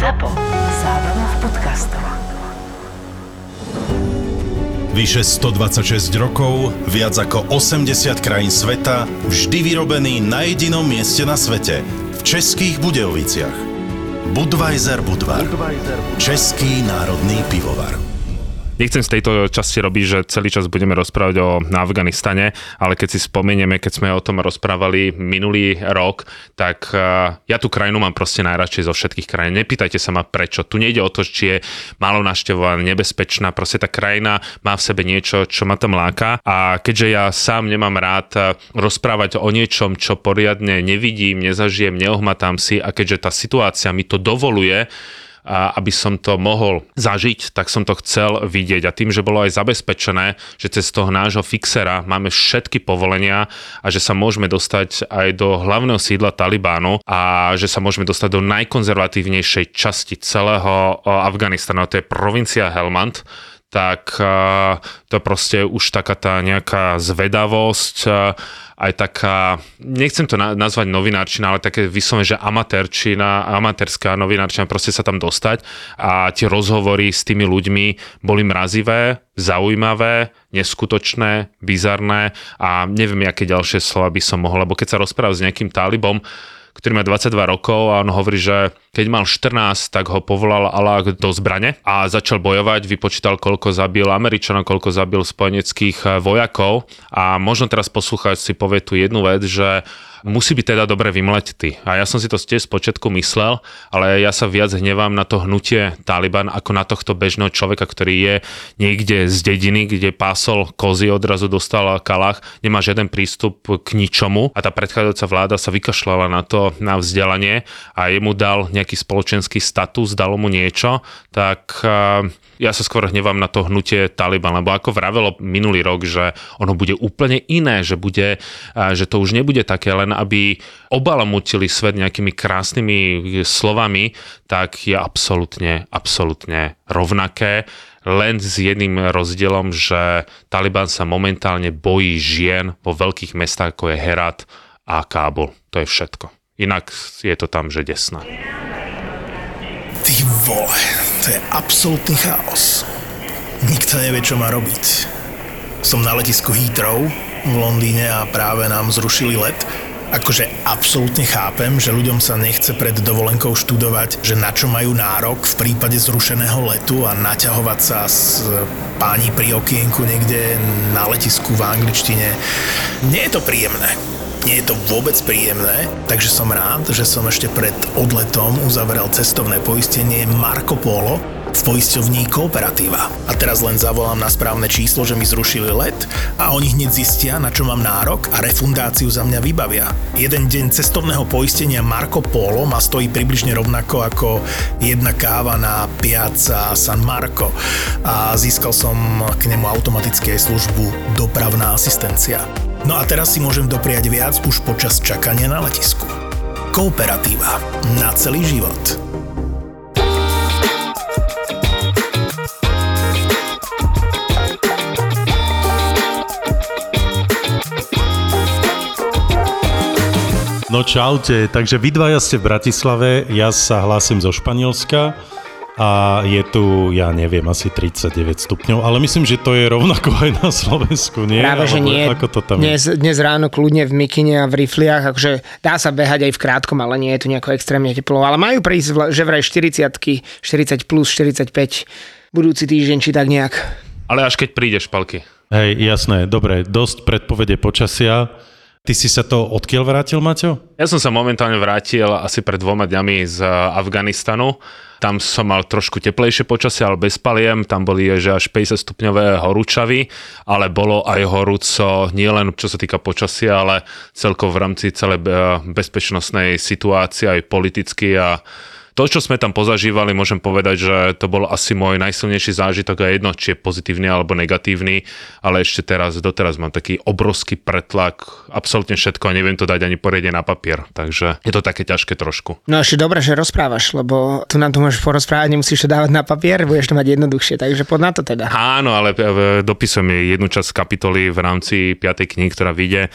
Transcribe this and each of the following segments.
ZAPO. Zábrná v podcastov. Vyše 126 rokov, viac ako 80 krajín sveta, vždy vyrobený na jedinom mieste na svete, v Českých Budejoviciach. Budweiser Budvar. Český národný pivovar. Nechcem z tejto časti robiť, že celý čas budeme rozprávať o Afganistane, ale keď si spomenieme, keď sme o tom rozprávali minulý rok, tak uh, ja tú krajinu mám proste najradšej zo všetkých krajín. Nepýtajte sa ma prečo. Tu nejde o to, či je málo naštevovaná, nebezpečná. Proste tá krajina má v sebe niečo, čo ma tam láka. A keďže ja sám nemám rád uh, rozprávať o niečom, čo poriadne nevidím, nezažijem, neohmatám si a keďže tá situácia mi to dovoluje, a aby som to mohol zažiť, tak som to chcel vidieť. A tým, že bolo aj zabezpečené, že cez toho nášho fixera máme všetky povolenia a že sa môžeme dostať aj do hlavného sídla Talibánu a že sa môžeme dostať do najkonzervatívnejšej časti celého Afganistanu, to je provincia Helmand, tak to je proste už taká tá nejaká zvedavosť, aj taká, nechcem to nazvať novinárčina, ale také vyslovene, že amatérčina, amatérská novinárčina, proste sa tam dostať. A tie rozhovory s tými ľuďmi boli mrazivé, zaujímavé, neskutočné, bizarné a neviem, aké ďalšie slova by som mohol, lebo keď sa rozprávam s nejakým talibom, ktorý má 22 rokov a on hovorí, že keď mal 14, tak ho povolal Allah do zbrane a začal bojovať, vypočítal, koľko zabil Američanov, koľko zabil spojeneckých eh, vojakov. A možno teraz poslúchať si povie tu jednu vec, že musí byť teda dobre vymletitý. A ja som si to tiež spočiatku myslel, ale ja sa viac hnevám na to hnutie Taliban ako na tohto bežného človeka, ktorý je niekde z dediny, kde pásol kozy, odrazu dostal kalach, nemá žiaden prístup k ničomu. A tá predchádzajúca vláda sa vykašľala na to, na vzdelanie a jemu dal nejaký spoločenský status, dalo mu niečo, tak ja sa skôr hnevám na to hnutie Taliban, lebo ako vravelo minulý rok, že ono bude úplne iné, že, bude, že to už nebude také, len aby obalamutili svet nejakými krásnymi slovami, tak je absolútne, absolútne rovnaké len s jedným rozdielom, že Taliban sa momentálne bojí žien vo veľkých mestách ako je Herat a Kábul. To je všetko. Inak je to tam, že desná. Ty vole, to je absolútny chaos. Nikto nevie, čo má robiť. Som na letisku Heathrow v Londýne a práve nám zrušili let. Akože absolútne chápem, že ľuďom sa nechce pred dovolenkou študovať, že na čo majú nárok v prípade zrušeného letu a naťahovať sa s páni pri okienku niekde na letisku v angličtine. Nie je to príjemné nie je to vôbec príjemné, takže som rád, že som ešte pred odletom uzavrel cestovné poistenie Marco Polo v poisťovní Kooperatíva. A teraz len zavolám na správne číslo, že mi zrušili let a oni hneď zistia, na čo mám nárok a refundáciu za mňa vybavia. Jeden deň cestovného poistenia Marco Polo ma stojí približne rovnako ako jedna káva na Piazza San Marco a získal som k nemu automatické službu dopravná asistencia. No a teraz si môžem dopriať viac už počas čakania na letisku. Kooperatíva. Na celý život. No čaute, takže vy dvaja ste v Bratislave, ja sa hlásim zo Španielska a je tu, ja neviem, asi 39 stupňov, ale myslím, že to je rovnako aj na Slovensku, nie? Práve, že nie. Ako to tam dnes, je? dnes ráno kľudne v mikine a v rifliach, akože dá sa behať aj v krátkom, ale nie je tu nejako extrémne teplo. Ale majú prísť, že vraj 40 40 plus, 45 budúci týždeň, či tak nejak. Ale až keď prídeš, Palky. Hej, jasné, dobre, dosť predpovede počasia. Ty si sa to odkiaľ vrátil, Maťo? Ja som sa momentálne vrátil asi pred dvoma dňami z Afganistanu tam som mal trošku teplejšie počasie, ale bez paliem. Tam boli že až 50 stupňové horúčavy, ale bolo aj horúco nielen čo sa týka počasia, ale celkovo v rámci celej eh, bezpečnostnej situácie aj politicky a to, čo sme tam pozažívali, môžem povedať, že to bol asi môj najsilnejší zážitok a jedno, či je pozitívny alebo negatívny, ale ešte teraz, doteraz mám taký obrovský pretlak, absolútne všetko a neviem to dať ani poriadne na papier, takže je to také ťažké trošku. No ešte dobre, že rozprávaš, lebo tu nám to môžeš porozprávať, nemusíš to dávať na papier, budeš to mať jednoduchšie, takže pod na to teda. Áno, ale e, dopisujem jednu časť kapitoly v rámci 5. knihy, ktorá vyjde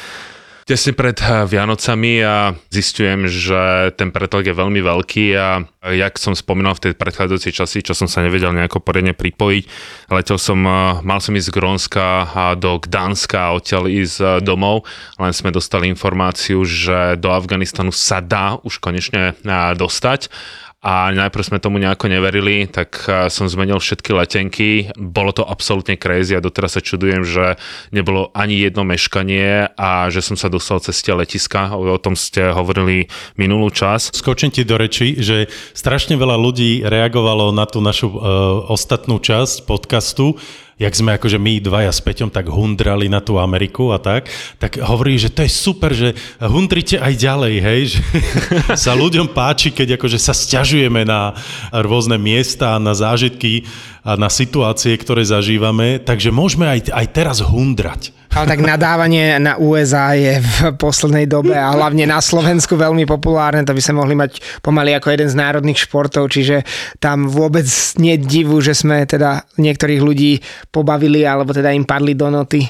tesne pred eh, Vianocami a zistujem, že ten pretlak je veľmi veľký a Jak som spomínal v tej predchádzajúcej časti, čo som sa nevedel nejako poriadne pripojiť, letel som, eh, mal som ísť z Grónska a do Gdanska a odtiaľ ísť eh, domov, len sme dostali informáciu, že do Afganistanu sa dá už konečne dostať a najprv sme tomu nejako neverili, tak eh, som zmenil všetky letenky. Bolo to absolútne crazy a doteraz sa čudujem, že nebolo ani jedno meškanie a že som sa dostal cez tie letiska. O tom ste hovorili minulú čas. Skočím ti do reči, že strašne veľa ľudí reagovalo na tú našu uh, ostatnú časť podcastu jak sme akože my dvaja s Peťom tak hundrali na tú Ameriku a tak, tak hovorí, že to je super, že hundrite aj ďalej, hej, že sa ľuďom páči, keď akože sa stiažujeme na rôzne miesta, na zážitky na situácie, ktoré zažívame, takže môžeme aj, aj teraz hundrať. Ale tak nadávanie na USA je v poslednej dobe a hlavne na Slovensku veľmi populárne, to by sme mohli mať pomaly ako jeden z národných športov, čiže tam vôbec nie divu, že sme teda niektorých ľudí pobavili alebo teda im padli do noty.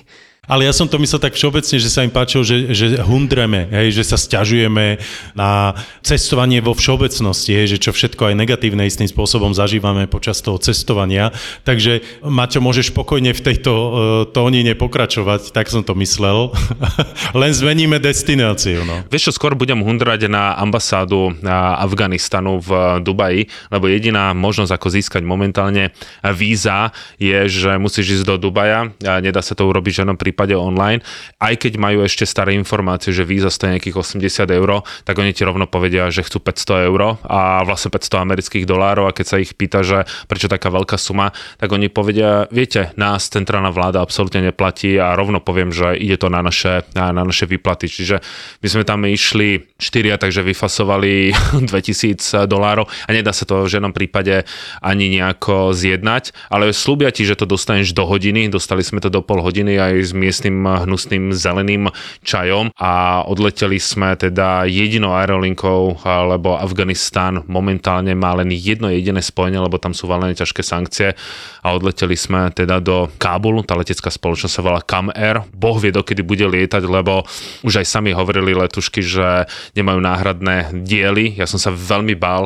Ale ja som to myslel tak všeobecne, že sa im páčilo, že, že hundreme, hej, že sa stiažujeme na cestovanie vo všeobecnosti, hej, že čo všetko aj negatívne istým spôsobom zažívame počas toho cestovania. Takže Maťo, môžeš spokojne v tejto uh, tónine pokračovať, tak som to myslel. Len zmeníme destináciu. No. Vieš čo, skôr budem hundrať na ambasádu Afganistanu v Dubaji, lebo jediná možnosť, ako získať momentálne víza, je, že musíš ísť do Dubaja. A nedá sa to urobiť žiadnom prípade online. Aj keď majú ešte staré informácie, že víza stojí nejakých 80 eur, tak oni ti rovno povedia, že chcú 500 eur a vlastne 500 amerických dolárov a keď sa ich pýta, že prečo taká veľká suma, tak oni povedia, viete, nás centrálna vláda absolútne neplatí a rovno poviem, že ide to na naše, na naše výplaty. Čiže my sme tam išli štyria, takže vyfasovali 2000 dolárov a nedá sa to v žiadnom prípade ani nejako zjednať, ale slúbia ti, že to dostaneš do hodiny, dostali sme to do pol hodiny aj s miestnym hnusným zeleným čajom a odleteli sme teda jedinou aerolinkou, lebo Afganistan momentálne má len jedno jediné spojenie, lebo tam sú valené ťažké sankcie a odleteli sme teda do Kábulu, tá letecká spoločnosť sa volá Cam Air. Boh vie, dokedy bude lietať, lebo už aj sami hovorili letušky, že nemajú náhradné diely. Ja som sa veľmi bál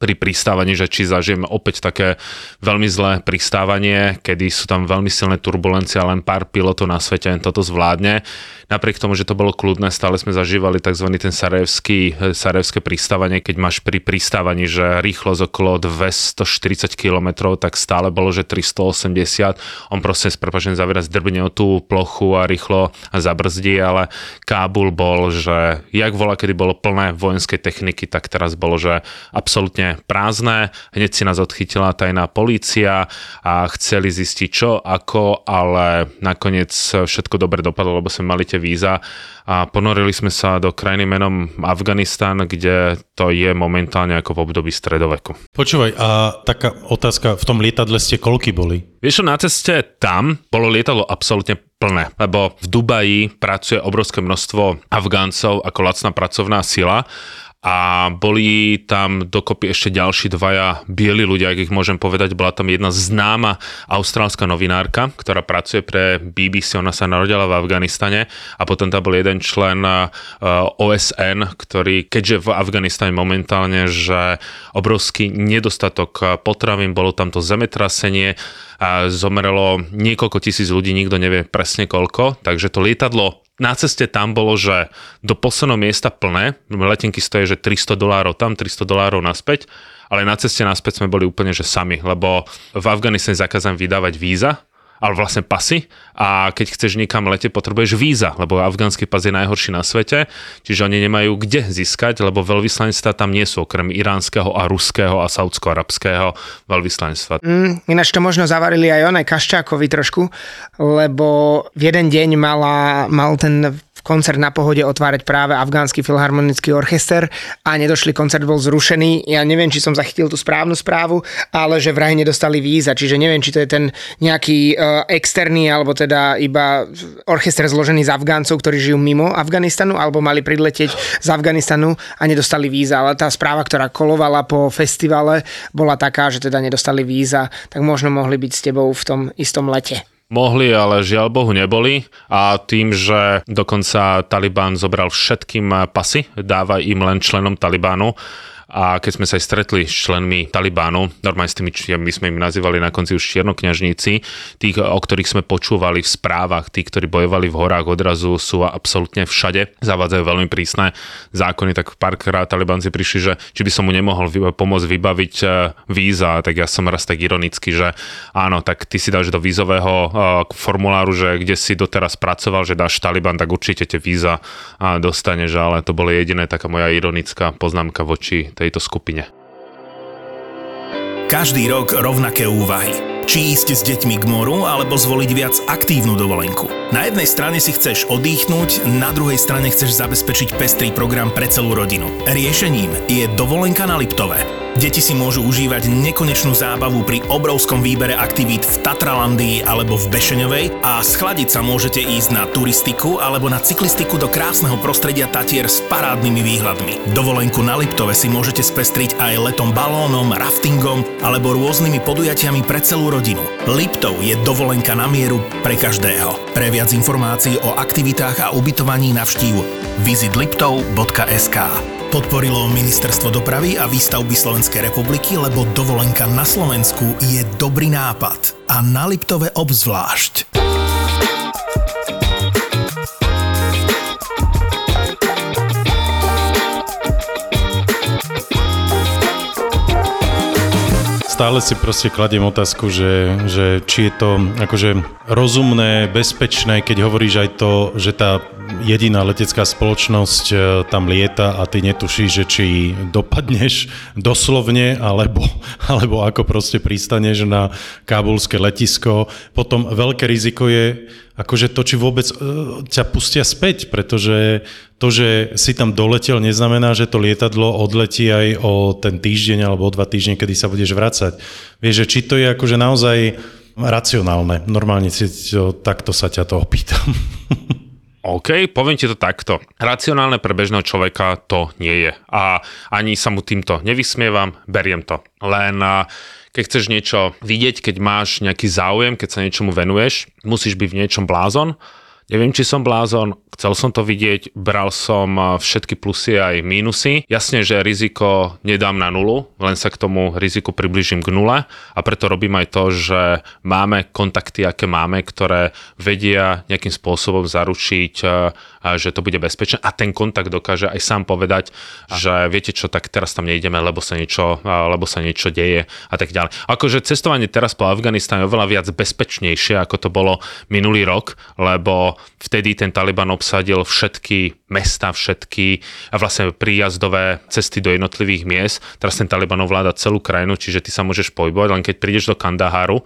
pri pristávaní, že či zažijeme opäť také veľmi zlé pristávanie, kedy sú tam veľmi silné turbulencie a len pár pilotov na svete toto zvládne. Napriek tomu, že to bolo kľudné, stále sme zažívali tzv. ten sarajevský, sarajevské pristávanie, keď máš pri pristávaní, že rýchlosť okolo 240 km, tak stále bolo, že 380. On proste s prepačením zaviera zdrbne o tú plochu a rýchlo zabrzdí, ale Kábul bol, že jak vola, kedy bolo plné vojenskej techniky, tak teraz bolo, že absolútne prázdne. Hneď si nás odchytila tajná polícia a chceli zistiť čo, ako, ale nakoniec všetko dobre dopadlo, lebo sme mali tie víza a ponorili sme sa do krajiny menom Afganistan, kde to je momentálne ako v období stredoveku. Počúvaj, a taká otázka, v tom lietadle ste koľky boli? Vieš na ceste tam bolo lietadlo absolútne plné, lebo v Dubaji pracuje obrovské množstvo Afgáncov ako lacná pracovná sila a boli tam dokopy ešte ďalší dvaja bieli ľudia, ak ich môžem povedať. Bola tam jedna známa austrálska novinárka, ktorá pracuje pre BBC, ona sa narodila v Afganistane a potom tam bol jeden člen uh, OSN, ktorý, keďže v Afganistane momentálne, že obrovský nedostatok potravín, bolo tam to zemetrasenie, a zomrelo niekoľko tisíc ľudí, nikto nevie presne koľko, takže to lietadlo na ceste tam bolo, že do posledného miesta plné, letenky stojí, že 300 dolárov tam, 300 dolárov naspäť, ale na ceste naspäť sme boli úplne, že sami, lebo v Afganistane zakázam vydávať víza, ale vlastne pasy a keď chceš niekam lete, potrebuješ víza, lebo afgánsky pas je najhorší na svete, čiže oni nemajú kde získať, lebo veľvyslanectva tam nie sú okrem iránskeho a ruského a saudsko-arabského veľvyslanectva. Mm, ináč to možno zavarili aj oné Kaščákovi trošku, lebo v jeden deň mala, mal ten koncert na pohode otvárať práve afgánsky filharmonický orchester a nedošli, koncert bol zrušený. Ja neviem, či som zachytil tú správnu správu, ale že vraj nedostali víza, čiže neviem, či to je ten nejaký uh, externý alebo teda iba orchester zložený z Afgáncov, ktorí žijú mimo Afganistanu alebo mali priletieť z Afganistanu a nedostali víza, ale tá správa, ktorá kolovala po festivale, bola taká, že teda nedostali víza, tak možno mohli byť s tebou v tom istom lete. Mohli, ale žiaľ Bohu neboli. A tým, že dokonca Taliban zobral všetkým pasy, dáva im len členom Talibanu, a keď sme sa aj stretli s členmi Talibánu, normálne s tými, my sme im nazývali na konci už čiernokňažníci, tých, o ktorých sme počúvali v správach, tí, ktorí bojovali v horách, odrazu sú absolútne všade, zavádzajú veľmi prísne zákony, tak párkrát Talibanci prišli, že či by som mu nemohol pomôcť vybaviť e, víza, tak ja som raz tak ironicky, že áno, tak ty si dáš do vízového e, formuláru, že kde si doteraz pracoval, že dáš Taliban, tak určite tie víza dostaneš, ale to bolo jediné taká moja ironická poznámka voči tejto skupine. Každý rok rovnaké úvahy. Či ísť s deťmi k moru, alebo zvoliť viac aktívnu dovolenku. Na jednej strane si chceš oddychnúť, na druhej strane chceš zabezpečiť pestrý program pre celú rodinu. Riešením je dovolenka na Liptove. Deti si môžu užívať nekonečnú zábavu pri obrovskom výbere aktivít v Tatralandii alebo v Bešeňovej a schladiť sa môžete ísť na turistiku alebo na cyklistiku do krásneho prostredia Tatier s parádnymi výhľadmi. Dovolenku na Liptove si môžete spestriť aj letom balónom, raftingom alebo rôznymi podujatiami pre celú rodinu. Liptov je dovolenka na mieru pre každého. Pre viac informácií o aktivitách a ubytovaní navštív visitliptov.sk Podporilo Ministerstvo dopravy a výstavby Slovenskej republiky, lebo dovolenka na Slovensku je dobrý nápad. A na Liptove obzvlášť. Stále si proste kladiem otázku, že, že či je to akože rozumné, bezpečné, keď hovoríš aj to, že tá jediná letecká spoločnosť e, tam lieta a ty netušíš, že či dopadneš doslovne, alebo, alebo ako proste pristaneš na kábulské letisko. Potom veľké riziko je, akože to, či vôbec uh, ťa pustia späť, pretože to, že si tam doletel, neznamená, že to lietadlo odletí aj o ten týždeň alebo o dva týždne, kedy sa budeš vracať. Vieš, že či to je akože naozaj racionálne. Normálne si to, takto sa ťa to opýtam. OK, poviem ti to takto. Racionálne pre bežného človeka to nie je. A ani sa mu týmto nevysmievam, beriem to. Len keď chceš niečo vidieť, keď máš nejaký záujem, keď sa niečomu venuješ, musíš byť v niečom blázon. Neviem, či som blázon, chcel som to vidieť, bral som a, všetky plusy aj mínusy. Jasne, že riziko nedám na nulu, len sa k tomu riziku približím k nule a preto robím aj to, že máme kontakty, aké máme, ktoré vedia nejakým spôsobom zaručiť, a, že to bude bezpečné a ten kontakt dokáže aj sám povedať, že viete čo, tak teraz tam nejdeme, lebo sa niečo, a, lebo sa niečo deje a tak ďalej. Akože cestovanie teraz po Afganistane je oveľa viac bezpečnejšie, ako to bolo minulý rok, lebo vtedy ten Taliban obsadil všetky mesta, všetky a vlastne príjazdové cesty do jednotlivých miest. Teraz ten Taliban ovláda celú krajinu, čiže ty sa môžeš pohybovať, len keď prídeš do Kandaharu,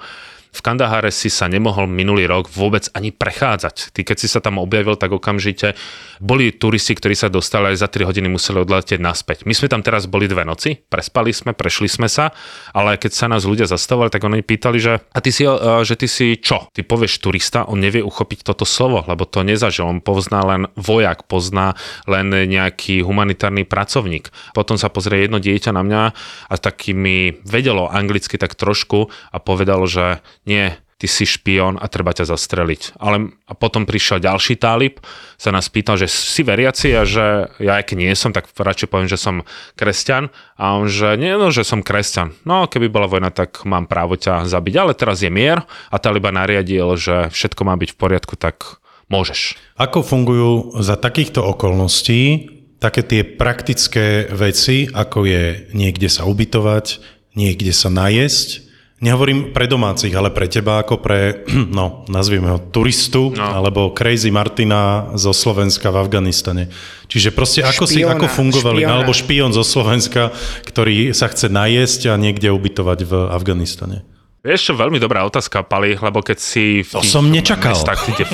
v Kandahare si sa nemohol minulý rok vôbec ani prechádzať. Ty keď si sa tam objavil, tak okamžite boli turisti, ktorí sa dostali aj za 3 hodiny museli odletieť naspäť. My sme tam teraz boli dve noci, prespali sme, prešli sme sa, ale keď sa nás ľudia zastavovali, tak oni pýtali, že a ty si, eh, že ty si čo? Ty povieš turista, on nevie uchopiť toto slovo, lebo to nezažil. On pozná len vojak, pozná len nejaký humanitárny pracovník. Potom sa pozrie jedno dieťa na mňa a taký mi vedelo anglicky tak trošku a povedalo, že nie, ty si špión a treba ťa zastreliť. Ale a potom prišiel ďalší tálib, sa nás pýtal, že si veriaci a že ja aj keď nie som, tak radšej poviem, že som kresťan. A on, že nie, no, že som kresťan. No, keby bola vojna, tak mám právo ťa zabiť. Ale teraz je mier a Taliban nariadil, že všetko má byť v poriadku, tak môžeš. Ako fungujú za takýchto okolností také tie praktické veci, ako je niekde sa ubytovať, niekde sa najesť, Nehovorím pre domácich, ale pre teba ako pre, no, nazvime ho turistu, no. alebo Crazy Martina zo Slovenska v Afganistane. Čiže proste ako si, Špiona, ako fungovali, špiona. alebo špion zo Slovenska, ktorý sa chce najesť a niekde ubytovať v Afganistane. Vieš veľmi dobrá otázka, Pali, lebo keď si v To som nečakal. mestách, kde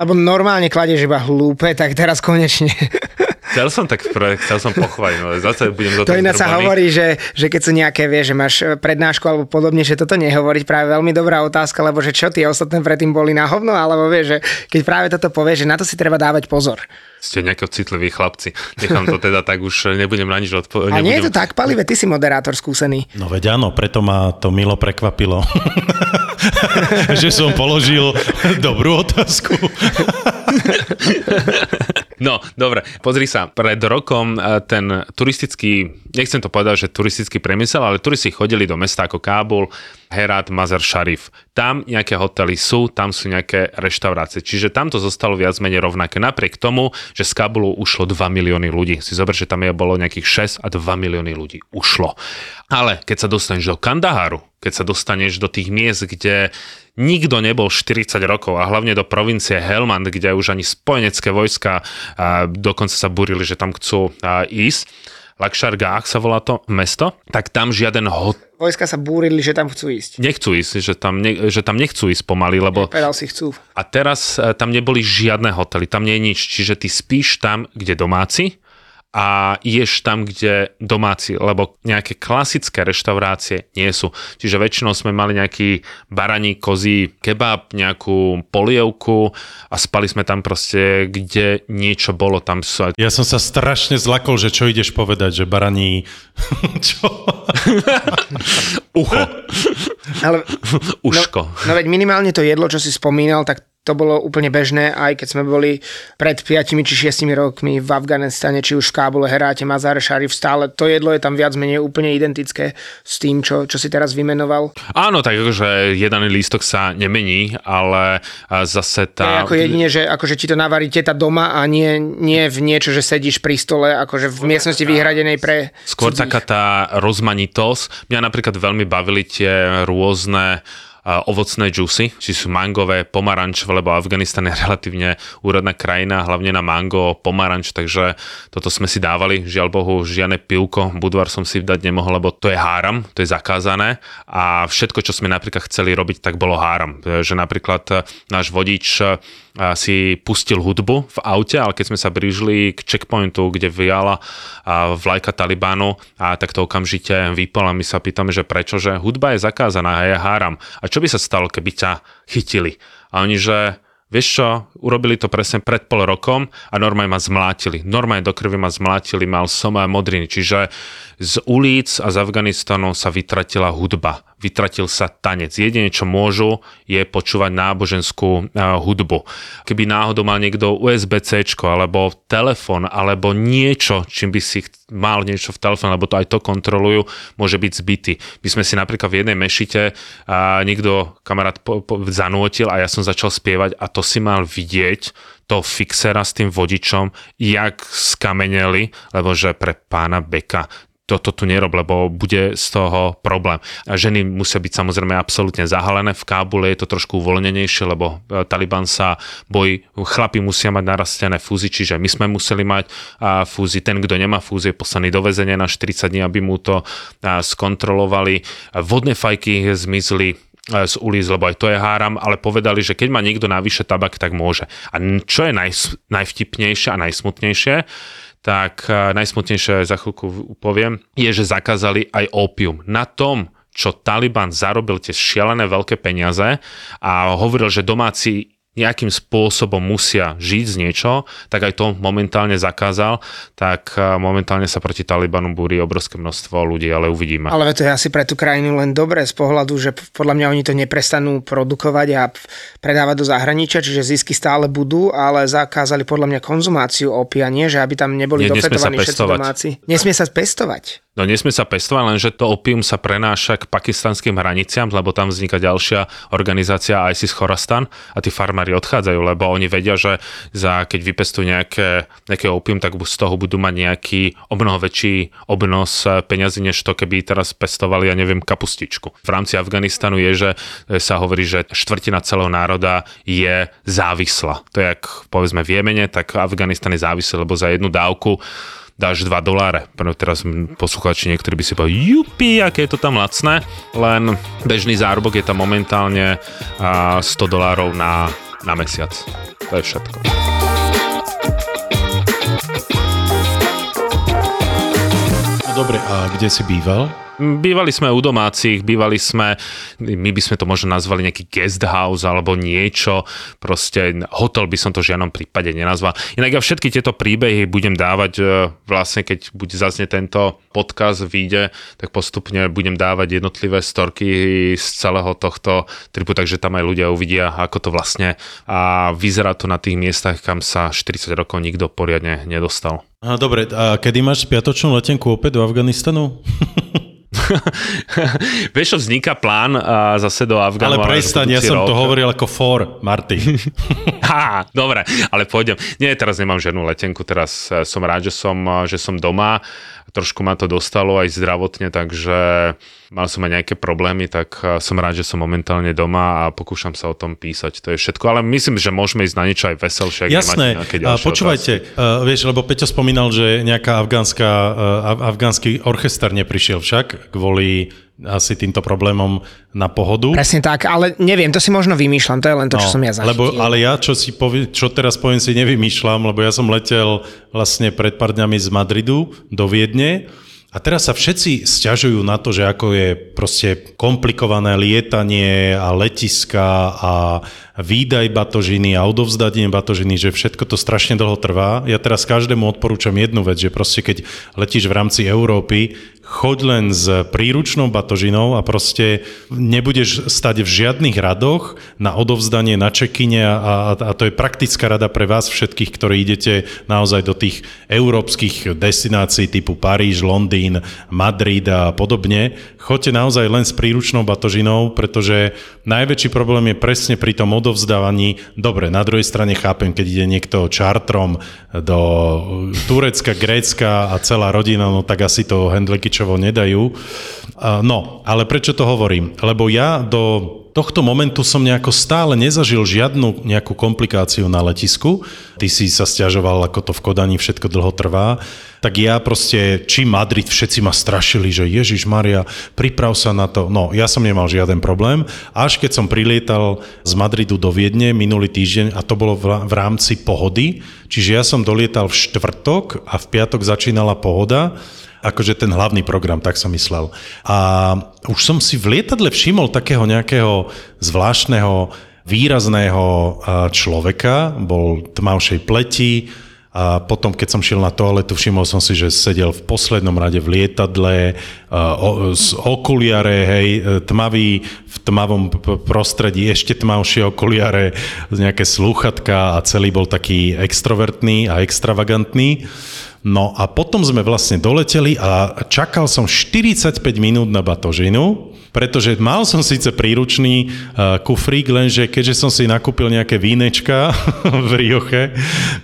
Lebo normálne kladieš iba hlúpe, tak teraz konečne. Chcel som tak, chcel som pochváliť, no zase budem To ináč sa hovorí, že, že keď sú nejaké, vieš, že máš prednášku alebo podobne, že toto nehovoriť, práve veľmi dobrá otázka, lebo že čo tie ostatné predtým boli na hovno, alebo vieš, že keď práve toto povieš, že na to si treba dávať pozor. Ste nejakí citliví chlapci. Nechám to teda tak, už nebudem na nič odpovedať. A nie je to tak, Palive, ty si moderátor skúsený. No veď áno, preto ma to milo prekvapilo. že som položil dobrú otázku. No, dobre, pozri sa, pred rokom eh, ten turistický, nechcem to povedať, že turistický priemysel, ale turisti chodili do mesta ako Kábul, Herat, Mazar Sharif. Tam nejaké hotely sú, tam sú nejaké reštaurácie. Čiže tam to zostalo viac menej rovnaké. Napriek tomu, že z Kábulu ušlo 2 milióny ľudí. Si zober, že tam je bolo nejakých 6 a 2 milióny ľudí ušlo. Ale keď sa dostaneš do Kandaharu, keď sa dostaneš do tých miest, kde nikto nebol 40 rokov a hlavne do provincie Helmand, kde už ani spojenecké vojska dokonca sa burili, že tam chcú ísť. Lakšar Gách sa volá to mesto, tak tam žiaden hot Vojska sa búrili, že tam chcú ísť. nechcú ísť, že tam, ne, že tam nechcú ísť pomaly, lebo Povedal si chcú. a teraz e, tam neboli žiadne hotely, tam nie je nič, čiže ty spíš tam, kde domáci a ješ tam, kde domáci, lebo nejaké klasické reštaurácie nie sú. Čiže väčšinou sme mali nejaký baraní, kozí kebab, nejakú polievku a spali sme tam proste, kde niečo bolo. Tam sú Ja som sa strašne zlakol, že čo ideš povedať, že baraní... čo? ucho, Ale uško. No, no veď minimálne to jedlo, čo si spomínal, tak to bolo úplne bežné, aj keď sme boli pred 5 či 6 rokmi v Afganistane, či už v Kábule, Heráte, Mazar, Šarif, stále to jedlo je tam viac menej úplne identické s tým, čo, čo si teraz vymenoval. Áno, tak akože jeden lístok sa nemení, ale zase To je tá... ako jedine, že akože ti to navarí teta doma a nie, nie v niečo, že sedíš pri stole, akože v miestnosti vyhradenej pre Skôr cudzích. taká tá rozmanitosť. Mňa napríklad veľmi bavili tie rôzne ovocné džusy, či sú mangové, pomarančové, lebo Afganistan je relatívne úrodná krajina, hlavne na mango, pomaranč, takže toto sme si dávali. Žiaľ Bohu, žiadne pivko, budvar som si dať nemohol, lebo to je háram, to je zakázané a všetko, čo sme napríklad chceli robiť, tak bolo háram. Že napríklad e, náš vodič si pustil hudbu v aute, ale keď sme sa blížili k checkpointu, kde vyjala vlajka Talibánu, a tak to okamžite vypol a my sa pýtame, že prečo, že hudba je zakázaná a je háram. A čo by sa stalo, keby ťa chytili? A oni, že Vieš čo, urobili to presne pred pol rokom a normálne ma zmlátili. Normálne do krvi ma zmlátili, mal som aj modriny. Čiže z ulic a z Afganistanu sa vytratila hudba. Vytratil sa tanec. Jedine, čo môžu, je počúvať náboženskú uh, hudbu. Keby náhodou mal niekto USB-C alebo telefon alebo niečo, čím by si mal niečo v telefóne, lebo to aj to kontrolujú, môže byť zbytý. My sme si napríklad v jednej mešite a niekto kamarát po, po, zanútil a ja som začal spievať a to si mal vidieť toho fixera s tým vodičom, jak skameneli, lebo že pre pána Beka toto tu nerob, lebo bude z toho problém. Ženy musia byť samozrejme absolútne zahalené. V Kábule je to trošku uvoľnenejšie, lebo e, Taliban sa bojí, chlapi musia mať narastené fúzy, čiže my sme museli mať fúzy. Ten, kto nemá fúzy, je poslaný do väzenia na 40 dní, aby mu to skontrolovali. Vodné fajky zmizli e, z ulic, lebo aj to je háram, ale povedali, že keď má niekto navyše tabak, tak môže. A čo je naj, najvtipnejšie a najsmutnejšie, tak eh, najsmutnejšie za chvíľku poviem, je, že zakázali aj opium. Na tom, čo Taliban zarobil tie šialené veľké peniaze a hovoril, že domáci nejakým spôsobom musia žiť z niečo, tak aj to momentálne zakázal, tak eh, momentálne sa proti Talibanu búri obrovské množstvo ľudí, ale uvidíme. Ale to je asi pre tú krajinu len dobré z pohľadu, že podľa mňa oni to neprestanú produkovať a predávať do zahraničia, čiže zisky stále budú, ale zakázali podľa mňa konzumáciu opia, nie? Že aby tam neboli Nie, dofetovaní všetci domáci. Nesmie sa pestovať. No nesmie sa pestovať, lenže to opium sa prenáša k pakistanským hraniciam, lebo tam vzniká ďalšia organizácia ISIS Khorastan a tí farmári odchádzajú, lebo oni vedia, že za, keď vypestujú nejaké, nejaké opium, tak z toho budú mať nejaký o mnoho väčší obnos peňazí, než to, keby teraz pestovali, ja neviem, kapustičku. V rámci Afganistanu je, že sa hovorí, že štvrtina celého národa je závislá. To je, jak povedzme v Jemene, tak Afganistan je závislý, lebo za jednu dávku dáš 2 doláre. Teraz poslucháči niektorí by si povedali, jupi, aké je to tam lacné, len bežný zárobok je tam momentálne a, 100 dolárov na, na mesiac. To je všetko. Dobre, a kde si býval? Bývali sme u domácich, bývali sme, my by sme to možno nazvali nejaký guest house alebo niečo, proste hotel by som to v žiadnom prípade nenazval. Inak ja všetky tieto príbehy budem dávať e, vlastne, keď bude zazne tento podcast, vyjde, tak postupne budem dávať jednotlivé storky z celého tohto tripu, takže tam aj ľudia uvidia, ako to vlastne a vyzerá to na tých miestach, kam sa 40 rokov nikto poriadne nedostal. A dobre, a kedy máš spiatočnú letenku opäť do Afganistanu? Vieš, vzniká plán a zase do Afganu. Ale prestaň, ja som rok. to hovoril ako for, Marty. Ha, dobre, ale pôjdem. Nie, teraz nemám žiadnu letenku, teraz eh, som rád, že som, eh, že som doma. Trošku ma to dostalo aj zdravotne, takže mal som aj nejaké problémy, tak som rád, že som momentálne doma a pokúšam sa o tom písať. To je všetko, ale myslím, že môžeme ísť na niečo aj veselšie. Jasné, a počúvajte, uh, vieš, lebo Peťo spomínal, že nejaká afgánska, uh, afgánsky orchester neprišiel však kvôli asi týmto problémom na pohodu. Presne tak, ale neviem, to si možno vymýšľam, to je len to, čo som ja zachytil. No, lebo, ale ja, čo, si povie, čo teraz poviem, si nevymýšľam, lebo ja som letel vlastne pred pár dňami z Madridu do Viedne a teraz sa všetci stiažujú na to, že ako je proste komplikované lietanie a letiska a výdaj batožiny a odovzdanie batožiny, že všetko to strašne dlho trvá. Ja teraz každému odporúčam jednu vec, že proste keď letíš v rámci Európy, choď len s príručnou batožinou a proste nebudeš stať v žiadnych radoch na odovzdanie, na čekine a, a, to je praktická rada pre vás všetkých, ktorí idete naozaj do tých európskych destinácií typu Paríž, Londýn, Madrid a podobne. Choďte naozaj len s príručnou batožinou, pretože najväčší problém je presne pri tom odovzdávaní. Dobre, na druhej strane chápem, keď ide niekto čartrom do Turecka, Grécka a celá rodina, no tak asi to Hendlikičovo nedajú. No, ale prečo to hovorím? Lebo ja do tohto momentu som nejako stále nezažil žiadnu nejakú komplikáciu na letisku. Ty si sa stiažoval, ako to v Kodani všetko dlho trvá. Tak ja proste, či Madrid, všetci ma strašili, že Ježiš Maria, priprav sa na to. No, ja som nemal žiaden problém. Až keď som prilietal z Madridu do Viedne minulý týždeň, a to bolo v rámci pohody, čiže ja som dolietal v štvrtok a v piatok začínala pohoda, akože ten hlavný program, tak som myslel. A už som si v lietadle všimol takého nejakého zvláštneho, výrazného človeka, bol tmavšej pleti, a potom, keď som šiel na toaletu, všimol som si, že sedel v poslednom rade v lietadle, z okuliare, hej, tmavý, v tmavom prostredí, ešte tmavšie okuliare, nejaké slúchatka a celý bol taký extrovertný a extravagantný. No a potom sme vlastne doleteli a čakal som 45 minút na batožinu, pretože mal som síce príručný uh, kufrík, lenže keďže som si nakúpil nejaké vínečka v Rioche,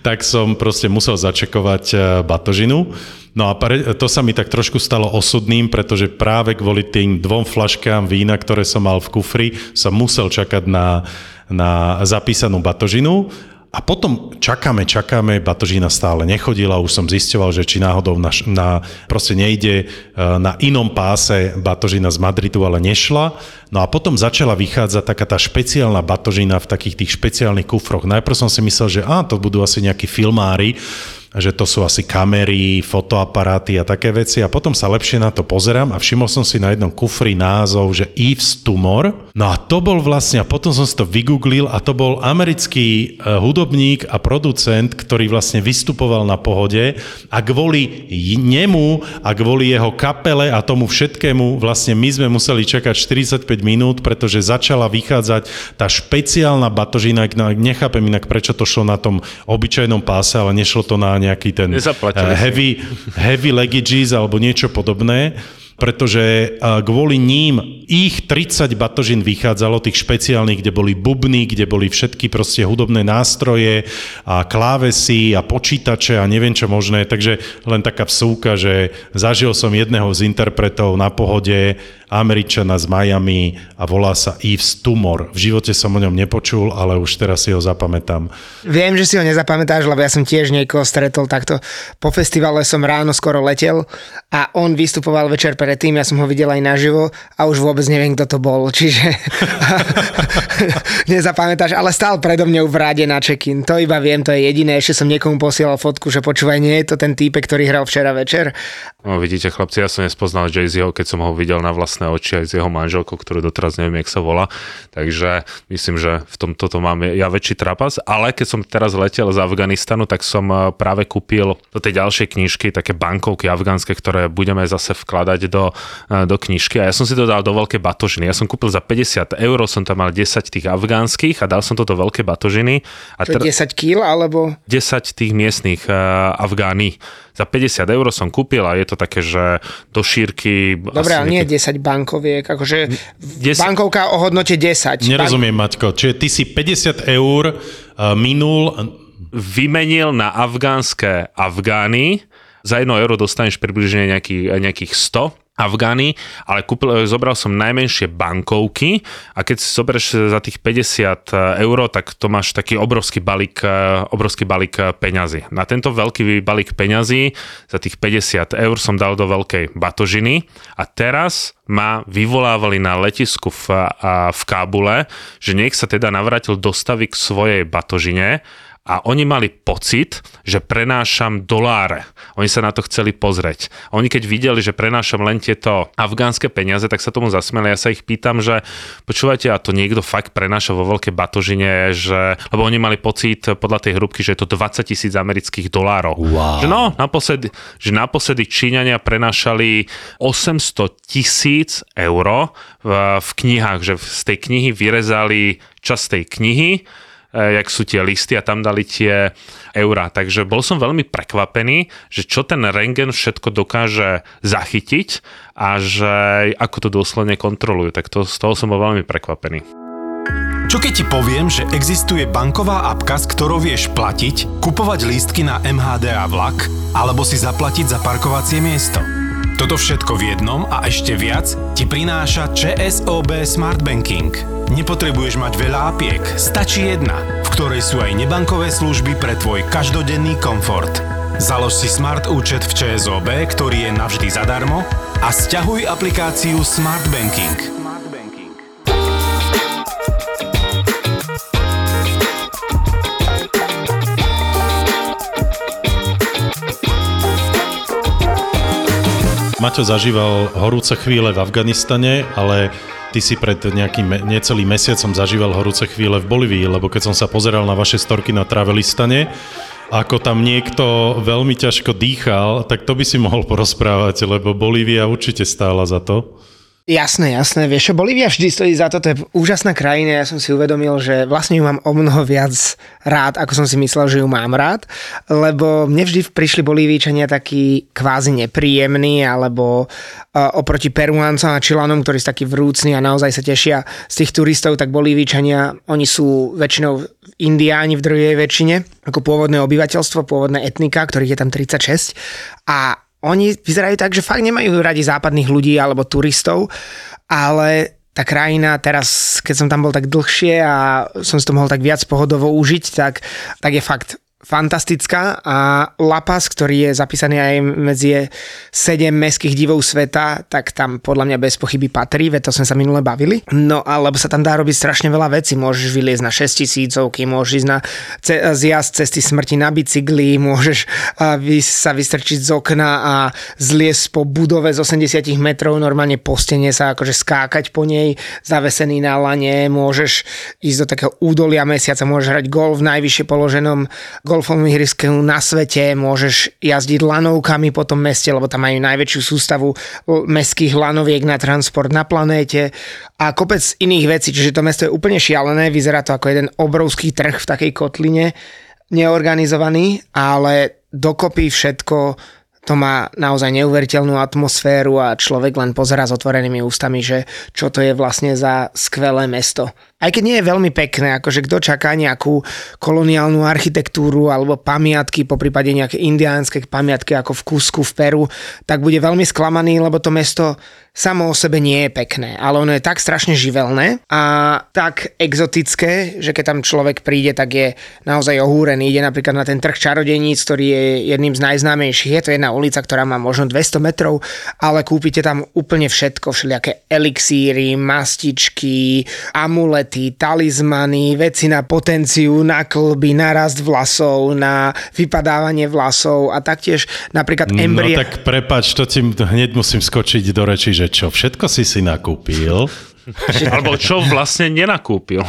tak som proste musel začekovať uh, batožinu. No a to sa mi tak trošku stalo osudným, pretože práve kvôli tým dvom flaškám vína, ktoré som mal v kufri, som musel čakať na, na zapísanú batožinu. A potom čakáme, čakáme, batožina stále nechodila, už som zistoval, že či náhodou na, na, proste nejde e, na inom páse batožina z Madridu, ale nešla. No a potom začala vychádzať taká tá špeciálna batožina v takých tých špeciálnych kufroch. Najprv som si myslel, že á, to budú asi nejakí filmári, že to sú asi kamery, fotoaparáty a také veci a potom sa lepšie na to pozerám a všimol som si na jednom kufri názov, že Yves Tumor. No a to bol vlastne, a potom som si to vygooglil a to bol americký e, hudobník a producent, ktorý vlastne vystupoval na pohode a kvôli nemu a kvôli jeho kapele a tomu všetkému vlastne my sme museli čakať 45 minút, pretože začala vychádzať tá špeciálna batožina, nechápem inak prečo to šlo na tom obyčajnom páse, ale nešlo to na nejaký ten Nezaplatili heavy, heavy leggages alebo niečo podobné pretože kvôli ním ich 30 batožín vychádzalo, tých špeciálnych, kde boli bubny, kde boli všetky proste hudobné nástroje a klávesy a počítače a neviem čo možné, takže len taká vsúka, že zažil som jedného z interpretov na pohode, Američana z Miami a volá sa Yves Tumor. V živote som o ňom nepočul, ale už teraz si ho zapamätám. Viem, že si ho nezapamätáš, lebo ja som tiež niekoho stretol takto. Po festivale som ráno skoro letel a on vystupoval večer pred predtým, ja som ho videl aj naživo a už vôbec neviem, kto to bol, čiže nezapamätáš, ale stál predo mňou v rade na check-in. To iba viem, to je jediné, ešte som niekomu posielal fotku, že počúvaj, nie je to ten týpek, ktorý hral včera večer. No, vidíte, chlapci, ja som nespoznal Jay-Zho, keď som ho videl na vlastné oči aj s jeho manželkou, ktorú doteraz neviem, jak sa volá. Takže myslím, že v tomto to mám ja väčší trapas. Ale keď som teraz letel z Afganistanu, tak som eh, práve kúpil do tej ďalšej knižky také bankovky afgánske, ktoré budeme zase vkladať do, eh, do knižky. A ja som si to dal do veľké batožiny. Ja som kúpil za 50 eur, som tam mal 10 tých afgánskych a dal som to do veľké batožiny. A Čo, 10 kg alebo? 10 tých miestných uh, Afgány. Za 50 eur som kúpil a je to také, že do šírky... Dobre, ale nie 10 bankoviek, akože 10 bankovka o hodnote 10. Nerozumiem, Maťko. Čiže ty si 50 eur uh, minul vymenil na afgánske Afgány. Za 1 euro dostaneš približne nejaký, nejakých 100 Afgány, ale kúpil, zobral som najmenšie bankovky a keď si zoberieš za tých 50 eur, tak to máš taký obrovský balík, obrovský balík peňazí. Na tento veľký balík peňazí za tých 50 eur som dal do veľkej batožiny a teraz ma vyvolávali na letisku v, v Kábule, že nech sa teda navrátil dostavy k svojej batožine a oni mali pocit, že prenášam doláre. Oni sa na to chceli pozrieť. Oni keď videli, že prenášam len tieto afgánske peniaze, tak sa tomu zasmieli. Ja sa ich pýtam, že počúvajte, a to niekto fakt prenáša vo veľkej batožine, že, lebo oni mali pocit podľa tej hrubky, že je to 20 tisíc amerických dolárov. Wow. Že no, naposledy, že naposledy Číňania prenášali 800 tisíc euro v, v knihách, že z tej knihy vyrezali časť tej knihy, jak sú tie listy a tam dali tie eurá. Takže bol som veľmi prekvapený, že čo ten rengen všetko dokáže zachytiť a že ako to dôsledne kontrolujú. Tak to, z toho som bol veľmi prekvapený. Čo keď ti poviem, že existuje banková apka, s ktorou vieš platiť, kupovať lístky na MHD a vlak, alebo si zaplatiť za parkovacie miesto? Toto všetko v jednom a ešte viac ti prináša ČSOB Smart Banking. Nepotrebuješ mať veľa apiek, stačí jedna, v ktorej sú aj nebankové služby pre tvoj každodenný komfort. Založ si smart účet v ČSOB, ktorý je navždy zadarmo a stiahuj aplikáciu Smart Banking. Maťo zažíval horúce chvíle v Afganistane, ale ty si pred nejakým necelým mesiacom zažíval horúce chvíle v Bolívii, lebo keď som sa pozeral na vaše storky na Travelistane, ako tam niekto veľmi ťažko dýchal, tak to by si mohol porozprávať, lebo Bolívia určite stála za to. Jasné, jasné. Vieš čo, Bolívia vždy stojí za to, to je úžasná krajina. Ja som si uvedomil, že vlastne ju mám o mnoho viac rád, ako som si myslel, že ju mám rád, lebo mne vždy prišli Bolívíčania takí kvázi nepríjemní, alebo uh, oproti Peruáncom a Čilanom, ktorí sú takí vrúcni a naozaj sa tešia z tých turistov, tak Bolívíčania, oni sú väčšinou Indiáni v druhej väčšine, ako pôvodné obyvateľstvo, pôvodné etnika, ktorých je tam 36. A oni vyzerajú tak, že fakt nemajú radi západných ľudí alebo turistov, ale tá krajina teraz, keď som tam bol tak dlhšie a som si to mohol tak viac pohodovo užiť, tak, tak je fakt fantastická a La Paz, ktorý je zapísaný aj medzi 7 mestských divov sveta, tak tam podľa mňa bez pochyby patrí, veď to sme sa minule bavili. No alebo sa tam dá robiť strašne veľa vecí. Môžeš vyliezť na 6 tisícovky, môžeš ísť na ce- zjazd cesty smrti na bicykli, môžeš vy- sa vystrčiť z okna a zliesť po budove z 80 metrov, normálne po stene sa akože skákať po nej, zavesený na lane, môžeš ísť do takého údolia mesiaca, môžeš hrať golf v najvyššie položenom golfovom ihrisku na svete, môžeš jazdiť lanovkami po tom meste, lebo tam majú najväčšiu sústavu mestských lanoviek na transport na planéte a kopec iných vecí, čiže to mesto je úplne šialené, vyzerá to ako jeden obrovský trh v takej kotline, neorganizovaný, ale dokopy všetko to má naozaj neuveriteľnú atmosféru a človek len pozera s otvorenými ústami, že čo to je vlastne za skvelé mesto. Aj keď nie je veľmi pekné, akože kto čaká nejakú koloniálnu architektúru alebo pamiatky, po prípade nejaké indiánske pamiatky ako v Kusku v Peru, tak bude veľmi sklamaný, lebo to mesto samo o sebe nie je pekné, ale ono je tak strašne živelné a tak exotické, že keď tam človek príde, tak je naozaj ohúrený. Ide napríklad na ten trh čarodejníc, ktorý je jedným z najznámejších. Je to jedna ulica, ktorá má možno 200 metrov, ale kúpite tam úplne všetko, všelijaké elixíry, mastičky, amulety, talizmany, veci na potenciu, na klby, na rast vlasov, na vypadávanie vlasov a taktiež napríklad embrie... No tak prepač, to ti hneď musím skočiť do reči, že čo, všetko si si nakúpil. Alebo čo vlastne nenakúpil.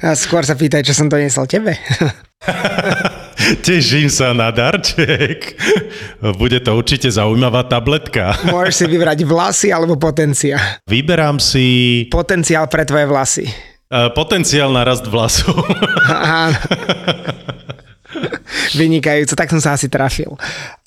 A skôr sa pýtaj, čo som doniesol tebe. Teším sa na darček. Bude to určite zaujímavá tabletka. Môžeš si vybrať vlasy alebo potencia. Vyberám si Potenciál pre tvoje vlasy. uh, potenciál na rast vlasov. Áno. Vynikajúco, tak som sa asi trafil.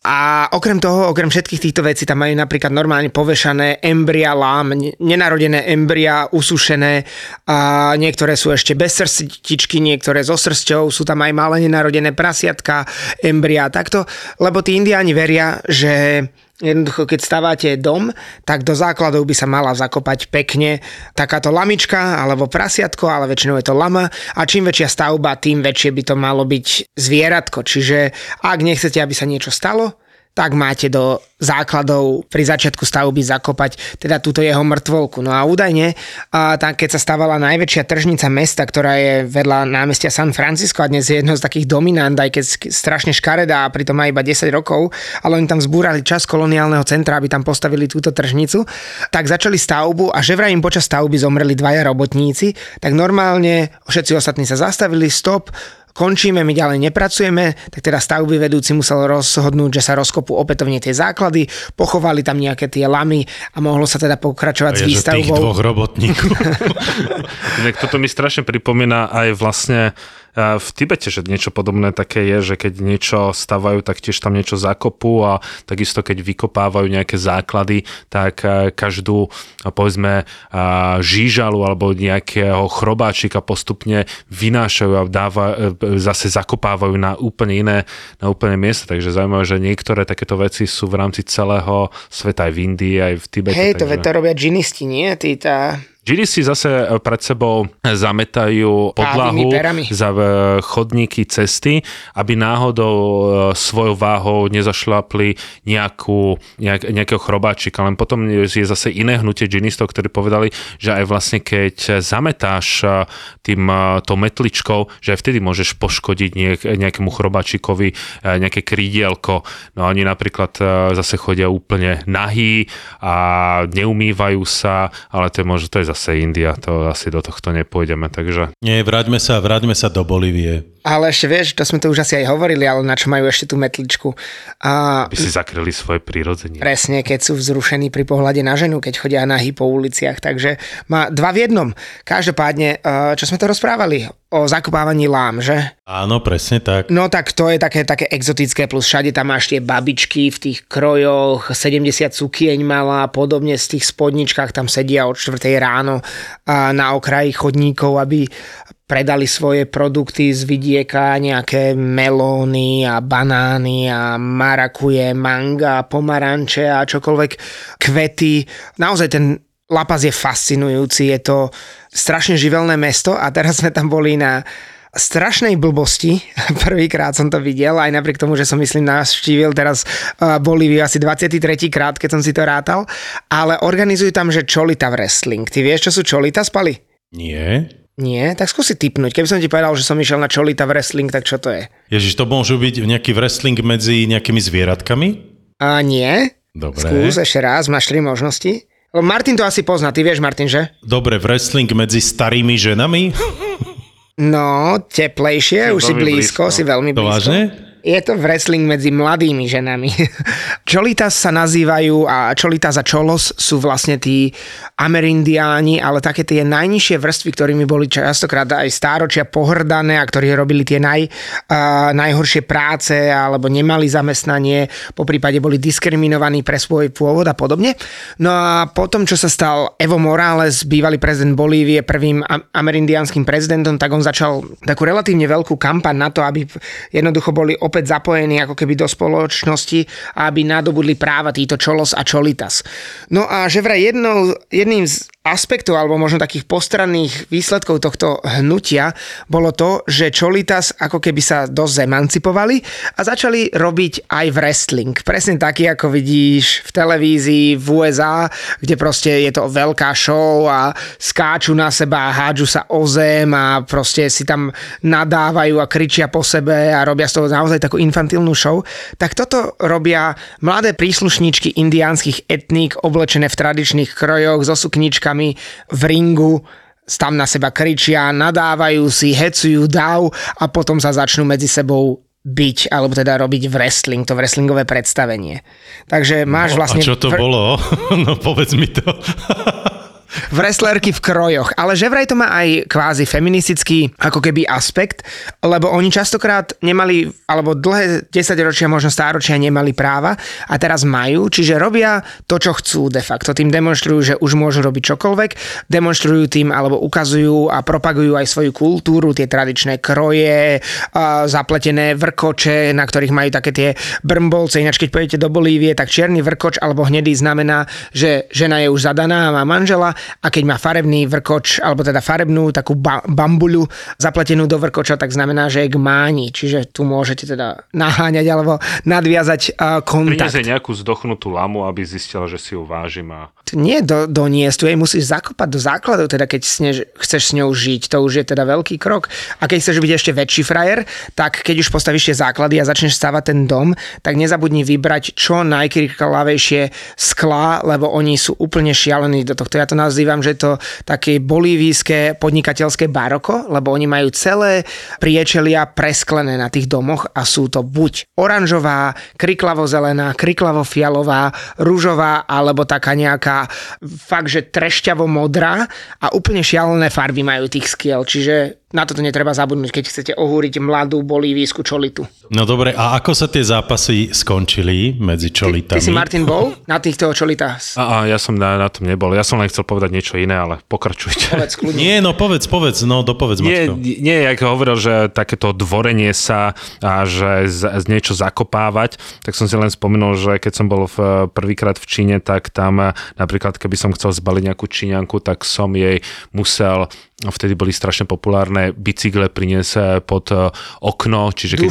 A okrem toho, okrem všetkých týchto vecí, tam majú napríklad normálne povešané embria lám, ne- nenarodené embria usušené, a niektoré sú ešte bez srstičky, niektoré so srsťou, sú tam aj malé nenarodené prasiatka, embria, takto, lebo tí indiáni veria, že Jednoducho, keď stávate dom, tak do základov by sa mala zakopať pekne takáto lamička alebo prasiatko, ale väčšinou je to lama a čím väčšia stavba, tým väčšie by to malo byť zvieratko. Čiže ak nechcete, aby sa niečo stalo, tak máte do základov pri začiatku stavby zakopať teda túto jeho mŕtvolku. No a údajne, a tak keď sa stavala najväčšia tržnica mesta, ktorá je vedľa námestia San Francisco a dnes je jedno z takých dominant, aj keď strašne škaredá a pritom má iba 10 rokov, ale oni tam zbúrali čas koloniálneho centra, aby tam postavili túto tržnicu, tak začali stavbu a že vraj im počas stavby zomreli dvaja robotníci, tak normálne všetci ostatní sa zastavili, stop, končíme, my ďalej nepracujeme, tak teda stavby vedúci musel rozhodnúť, že sa rozkopú opätovne tie základy, pochovali tam nejaké tie lamy a mohlo sa teda pokračovať s Je, že tých výstavbou. dvoch robotníkov. Inak toto mi strašne pripomína aj vlastne v Tibete, že niečo podobné také je, že keď niečo stavajú, tak tiež tam niečo zakopú a takisto keď vykopávajú nejaké základy, tak eh, každú povedzme eh, žížalu alebo nejakého chrobáčika postupne vynášajú a dáva, eh, zase zakopávajú na úplne iné, na úplne miesta. Takže zaujímavé, že niektoré takéto veci sú v rámci celého sveta aj v Indii, aj v Tibete. Hej, to, takže... to robia džinisti, nie? Tí tá... Giri si zase pred sebou zametajú podlahu za e, chodníky cesty, aby náhodou svojou váhou nezašlapli nejakú, nejak, nejakého chrobáčika. Len potom je zase iné hnutie džinistov, ktorí povedali, že aj vlastne keď zametáš tým tou metličkou, že aj vtedy môžeš poškodiť niek, nejakému chrobáčikovi nejaké krídielko. No oni napríklad zase chodia úplne nahý a neumývajú sa, ale to je možno, to je zase India, to asi do tohto nepôjdeme, takže Nie, vráťme sa, vráťme sa do Bolívie. Ale ešte vieš, to sme to už asi aj hovorili, ale na čo majú ešte tú metličku. A by si zakryli svoje prírodzenie. Presne, keď sú vzrušení pri pohľade na ženu, keď chodia nahý po uliciach. Takže má dva v jednom. Každopádne, eh, čo sme to rozprávali? O zakopávaní lám, že? Áno, presne tak. No tak to je také, také exotické, plus všade tam máš tie babičky v tých krojoch, 70 cukieň mala a podobne z tých spodničkách tam sedia od 4 ráno na okraji chodníkov, aby predali svoje produkty z vidieka, nejaké melóny a banány a marakuje, manga, pomaranče a čokoľvek, kvety. Naozaj ten La Paz je fascinujúci, je to strašne živelné mesto a teraz sme tam boli na strašnej blbosti. Prvýkrát som to videl, aj napriek tomu, že som myslím navštívil teraz uh, Bolíviu asi 23. krát, keď som si to rátal, ale organizujú tam, že Cholita wrestling. Ty vieš, čo sú Cholita spali? Nie. Nie? Tak skúsi typnúť. Keby som ti povedal, že som išiel na Cholita wrestling, tak čo to je? Ježiš, to môžu byť nejaký wrestling medzi nejakými zvieratkami? A nie? Dobre. Skús ešte raz, máš tri možnosti. Lebo Martin to asi pozná, ty vieš Martin, že? Dobre, wrestling medzi starými ženami? No, teplejšie, Si už si blízko, blízko. si veľmi To blízko. vážne? Je to wrestling medzi mladými ženami. Cholitas sa nazývajú a Cholitas a Cholos sú vlastne tí Amerindiáni, ale také tie najnižšie vrstvy, ktorými boli častokrát aj stáročia pohrdané a ktorí robili tie naj, uh, najhoršie práce alebo nemali zamestnanie, po prípade boli diskriminovaní pre svoj pôvod a podobne. No a potom, čo sa stal Evo Morales, bývalý prezident Bolívie, prvým am- amerindiánskym prezidentom, tak on začal takú relatívne veľkú kampaň na to, aby jednoducho boli opäť zapojení ako keby do spoločnosti aby nadobudli práva títo Cholos a Cholitas. No a že vraj jednou, jedným z aspektov alebo možno takých postranných výsledkov tohto hnutia bolo to, že Cholitas ako keby sa dosť emancipovali a začali robiť aj wrestling. Presne taký, ako vidíš v televízii v USA, kde proste je to veľká show a skáču na seba a hádžu sa o zem a proste si tam nadávajú a kričia po sebe a robia z toho naozaj takú infantilnú show. Tak toto robia mladé príslušníčky indiánskych etník oblečené v tradičných krojoch so sukničkami v ringu tam na seba kričia, nadávajú si, hecujú dáv a potom sa začnú medzi sebou byť, alebo teda robiť wrestling, to wrestlingové predstavenie. Takže máš vlastne... A čo to bolo? No povedz mi to. wrestlerky v krojoch, ale že vraj to má aj kvázi feministický ako keby aspekt, lebo oni častokrát nemali, alebo dlhé 10 ročia, možno stáročia nemali práva a teraz majú, čiže robia to, čo chcú de facto. Tým demonstrujú, že už môžu robiť čokoľvek, demonstrujú tým alebo ukazujú a propagujú aj svoju kultúru, tie tradičné kroje, zapletené vrkoče, na ktorých majú také tie brmbolce. Ináč, keď pôjdete do Bolívie, tak čierny vrkoč alebo hnedý znamená, že žena je už zadaná a má manžela a keď má farebný vrkoč, alebo teda farebnú takú ba- bambuľu zapletenú do vrkoča, tak znamená, že je k máni, čiže tu môžete teda naháňať alebo nadviazať uh, kontakt. Priniesť nejakú zdochnutú lamu, aby zistila, že si ju vážim a nie do, doniesť, tu jej musíš zakopať do základov, teda keď sne, chceš s ňou žiť, to už je teda veľký krok. A keď chceš byť ešte väčší frajer, tak keď už postavíš tie základy a začneš stavať ten dom, tak nezabudni vybrať čo najkriklavejšie skla, lebo oni sú úplne šialení do tohto. Ja to nazývam, že to také bolívijské podnikateľské baroko, lebo oni majú celé priečelia presklené na tých domoch a sú to buď oranžová, kriklavo-zelená, kriklavo-fialová, rúžová alebo taká nejaká fakt, že trešťavo modrá a úplne šialené farby majú tých skiel, čiže na toto netreba zabudnúť, keď chcete ohúriť mladú bolívijskú čolitu. No dobre, a ako sa tie zápasy skončili medzi čolitami? Ty, ty si Martin bol na týchto čolitách? A, a ja som na, na tom nebol. Ja som len chcel povedať niečo iné, ale pokračujte. Povedz kľudne. Nie, no povedz, povedz, no dopovedz, nie, Maťko. nie, ako hovoril, že takéto dvorenie sa a že z, z niečo zakopávať, tak som si len spomenul, že keď som bol v, prvýkrát v Číne, tak tam napríklad, keby som chcel zbaliť nejakú číňanku, tak som jej musel vtedy boli strašne populárne bicykle priniesť pod e, okno, čiže keď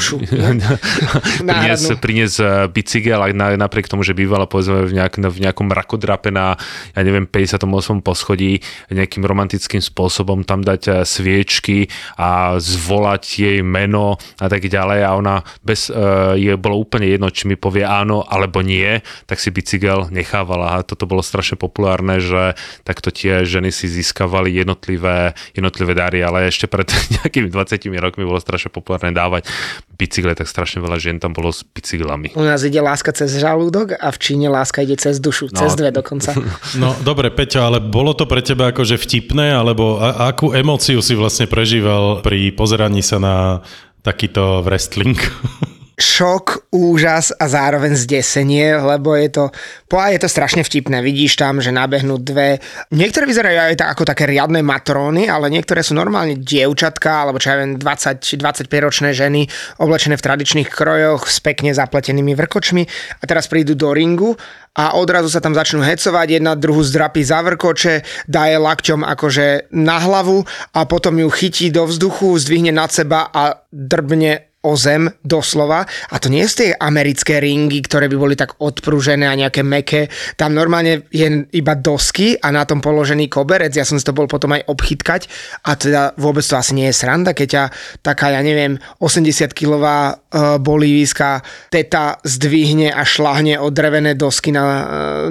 prinies, prinies bicykel a napriek tomu, že bývala povedzme v, nejak, v nejakom rakodrape na, ja neviem, 58. poschodí nejakým romantickým spôsobom tam dať e, sviečky a zvolať jej meno a tak ďalej a ona bez, je bolo úplne jedno, či mi povie áno alebo nie, tak si bicykel nechávala a toto bolo strašne populárne, že takto tie ženy si získavali jednotlivé jednotlivé dary, ale ešte pred nejakými 20 rokmi bolo strašne populárne dávať bicykle, tak strašne veľa žien tam bolo s bicyklami. U nás ide láska cez žalúdok a v Číne láska ide cez dušu, no. cez dve dokonca. No dobre, Peťo, ale bolo to pre teba akože vtipné, alebo a- akú emóciu si vlastne prežíval pri pozeraní sa na takýto wrestling? šok, úžas a zároveň zdesenie, lebo je to, po je to strašne vtipné. Vidíš tam, že nabehnú dve, niektoré vyzerajú aj tak, ako také riadne matróny, ale niektoré sú normálne dievčatka, alebo čo ja viem, 20-25 ročné ženy, oblečené v tradičných krojoch s pekne zapletenými vrkočmi a teraz prídu do ringu a odrazu sa tam začnú hecovať, jedna druhu zdrapí za vrkoče, dá je lakťom akože na hlavu a potom ju chytí do vzduchu, zdvihne nad seba a drbne o zem doslova a to nie sú tie americké ringy, ktoré by boli tak odprúžené a nejaké meké. Tam normálne je iba dosky a na tom položený koberec. Ja som si to bol potom aj obchytkať a teda vôbec to asi nie je sranda, keď ťa taká, ja neviem, 80-kilová uh, bolívijská teta zdvihne a šlahne o drevené dosky na, uh,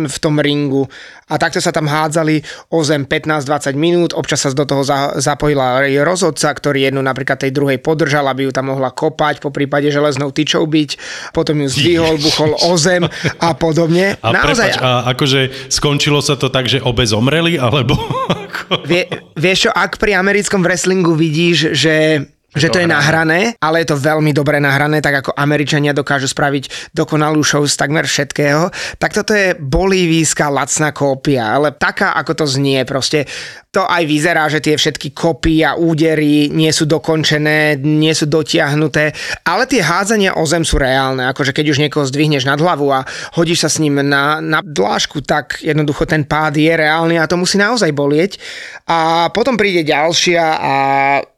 v tom ringu a takto sa tam hádzali o zem 15-20 minút, občas sa do toho za, zapojila rozhodca, ktorý jednu napríklad tej druhej podržal, aby ju tam mohla kopať, po prípade železnou tyčou byť, potom ju zdvihol, buchol o zem a podobne. A, Naozaj, prepač, a akože skončilo sa to tak, že obe zomreli, alebo... Vie, vieš čo, ak pri americkom wrestlingu vidíš, že že to je nahrané, ale je to veľmi dobre nahrané, tak ako Američania dokážu spraviť dokonalú show z takmer všetkého, tak toto je bolívijská lacná kópia, ale taká, ako to znie, proste to aj vyzerá, že tie všetky kopy a údery nie sú dokončené, nie sú dotiahnuté, ale tie hádzania o zem sú reálne. Akože keď už niekoho zdvihneš nad hlavu a hodíš sa s ním na, na dlážku, tak jednoducho ten pád je reálny a to musí naozaj bolieť. A potom príde ďalšia a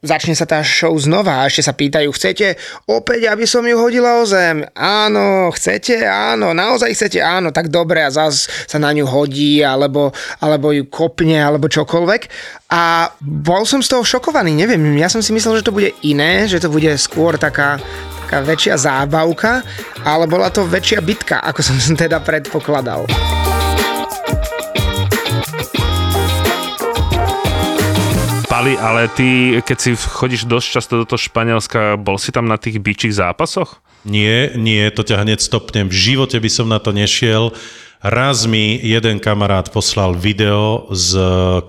začne sa tá show znova a ešte sa pýtajú, chcete opäť, aby som ju hodila o zem? Áno, chcete? Áno, naozaj chcete? Áno, tak dobre a zás sa na ňu hodí alebo, alebo ju kopne alebo čokoľvek a bol som z toho šokovaný, neviem, ja som si myslel, že to bude iné, že to bude skôr taká, taká väčšia zábavka, ale bola to väčšia bitka, ako som teda predpokladal. Pali, ale ty, keď si chodíš dosť často do toho Španielska, bol si tam na tých bičích zápasoch? Nie, nie, to ťa hneď stopnem. V živote by som na to nešiel. Raz mi jeden kamarát poslal video z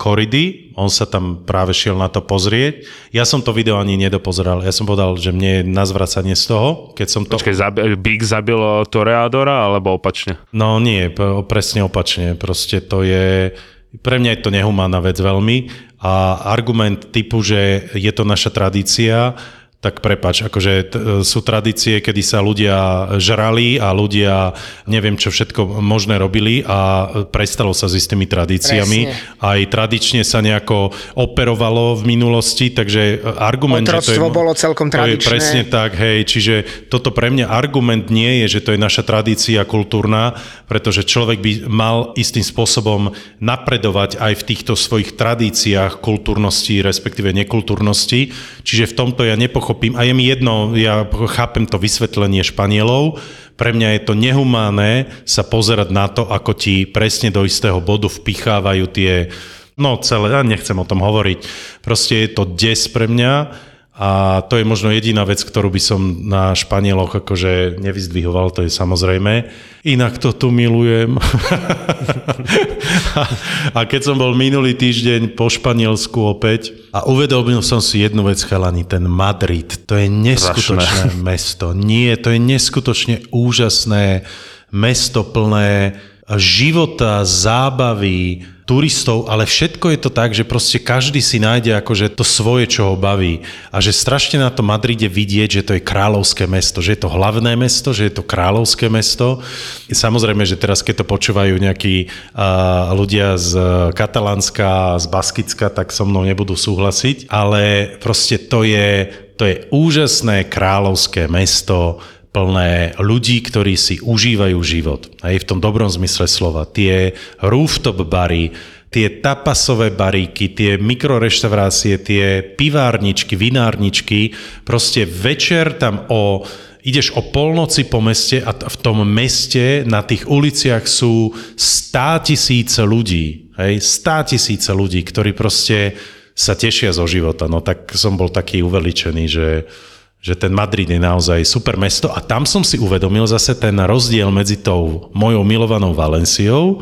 koridy, on sa tam práve šiel na to pozrieť. Ja som to video ani nedopozeral, ja som povedal, že mne je na zvracanie z toho, keď som to... Počkej, zabi- Big zabilo Toreadora, alebo opačne? No nie, presne opačne, proste to je... Pre mňa je to nehumánna vec veľmi a argument typu, že je to naša tradícia, tak prepač, akože t- sú tradície, kedy sa ľudia žrali a ľudia neviem čo všetko možné robili a prestalo sa s istými tradíciami. Presne. Aj tradične sa nejako operovalo v minulosti, takže argument, že to je... Otroctvo bolo celkom To je tradičné. presne tak, hej, čiže toto pre mňa argument nie je, že to je naša tradícia kultúrna, pretože človek by mal istým spôsobom napredovať aj v týchto svojich tradíciách kultúrnosti, respektíve nekultúrnosti. Čiže v tomto ja nepochopím, a je mi jedno, ja chápem to vysvetlenie Španielov, pre mňa je to nehumánne sa pozerať na to, ako ti presne do istého bodu vpichávajú tie, no celé, ja nechcem o tom hovoriť, proste je to des pre mňa a to je možno jediná vec, ktorú by som na Španieloch akože nevyzdvihoval, to je samozrejme. Inak to tu milujem. a keď som bol minulý týždeň po Španielsku opäť a uvedomil som si jednu vec, chalani, ten Madrid, to je neskutočné mesto. Nie, to je neskutočne úžasné mesto plné života, zábavy, turistov, ale všetko je to tak, že proste každý si nájde akože to svoje, čo ho baví. A že strašne na to Madride vidieť, že to je kráľovské mesto, že je to hlavné mesto, že je to kráľovské mesto. Samozrejme, že teraz keď to počúvajú nejakí uh, ľudia z Katalánska, z Baskicka, tak so mnou nebudú súhlasiť, ale proste to je, to je úžasné kráľovské mesto, plné ľudí, ktorí si užívajú život. Aj v tom dobrom zmysle slova. Tie rooftop bary, tie tapasové baríky, tie mikroreštaurácie, tie pivárničky, vinárničky, proste večer tam o ideš o polnoci po meste a v tom meste na tých uliciach sú stá tisíce ľudí, hej, stá tisíce ľudí, ktorí proste sa tešia zo života. No tak som bol taký uveličený, že že ten Madrid je naozaj super mesto a tam som si uvedomil zase ten rozdiel medzi tou mojou milovanou Valenciou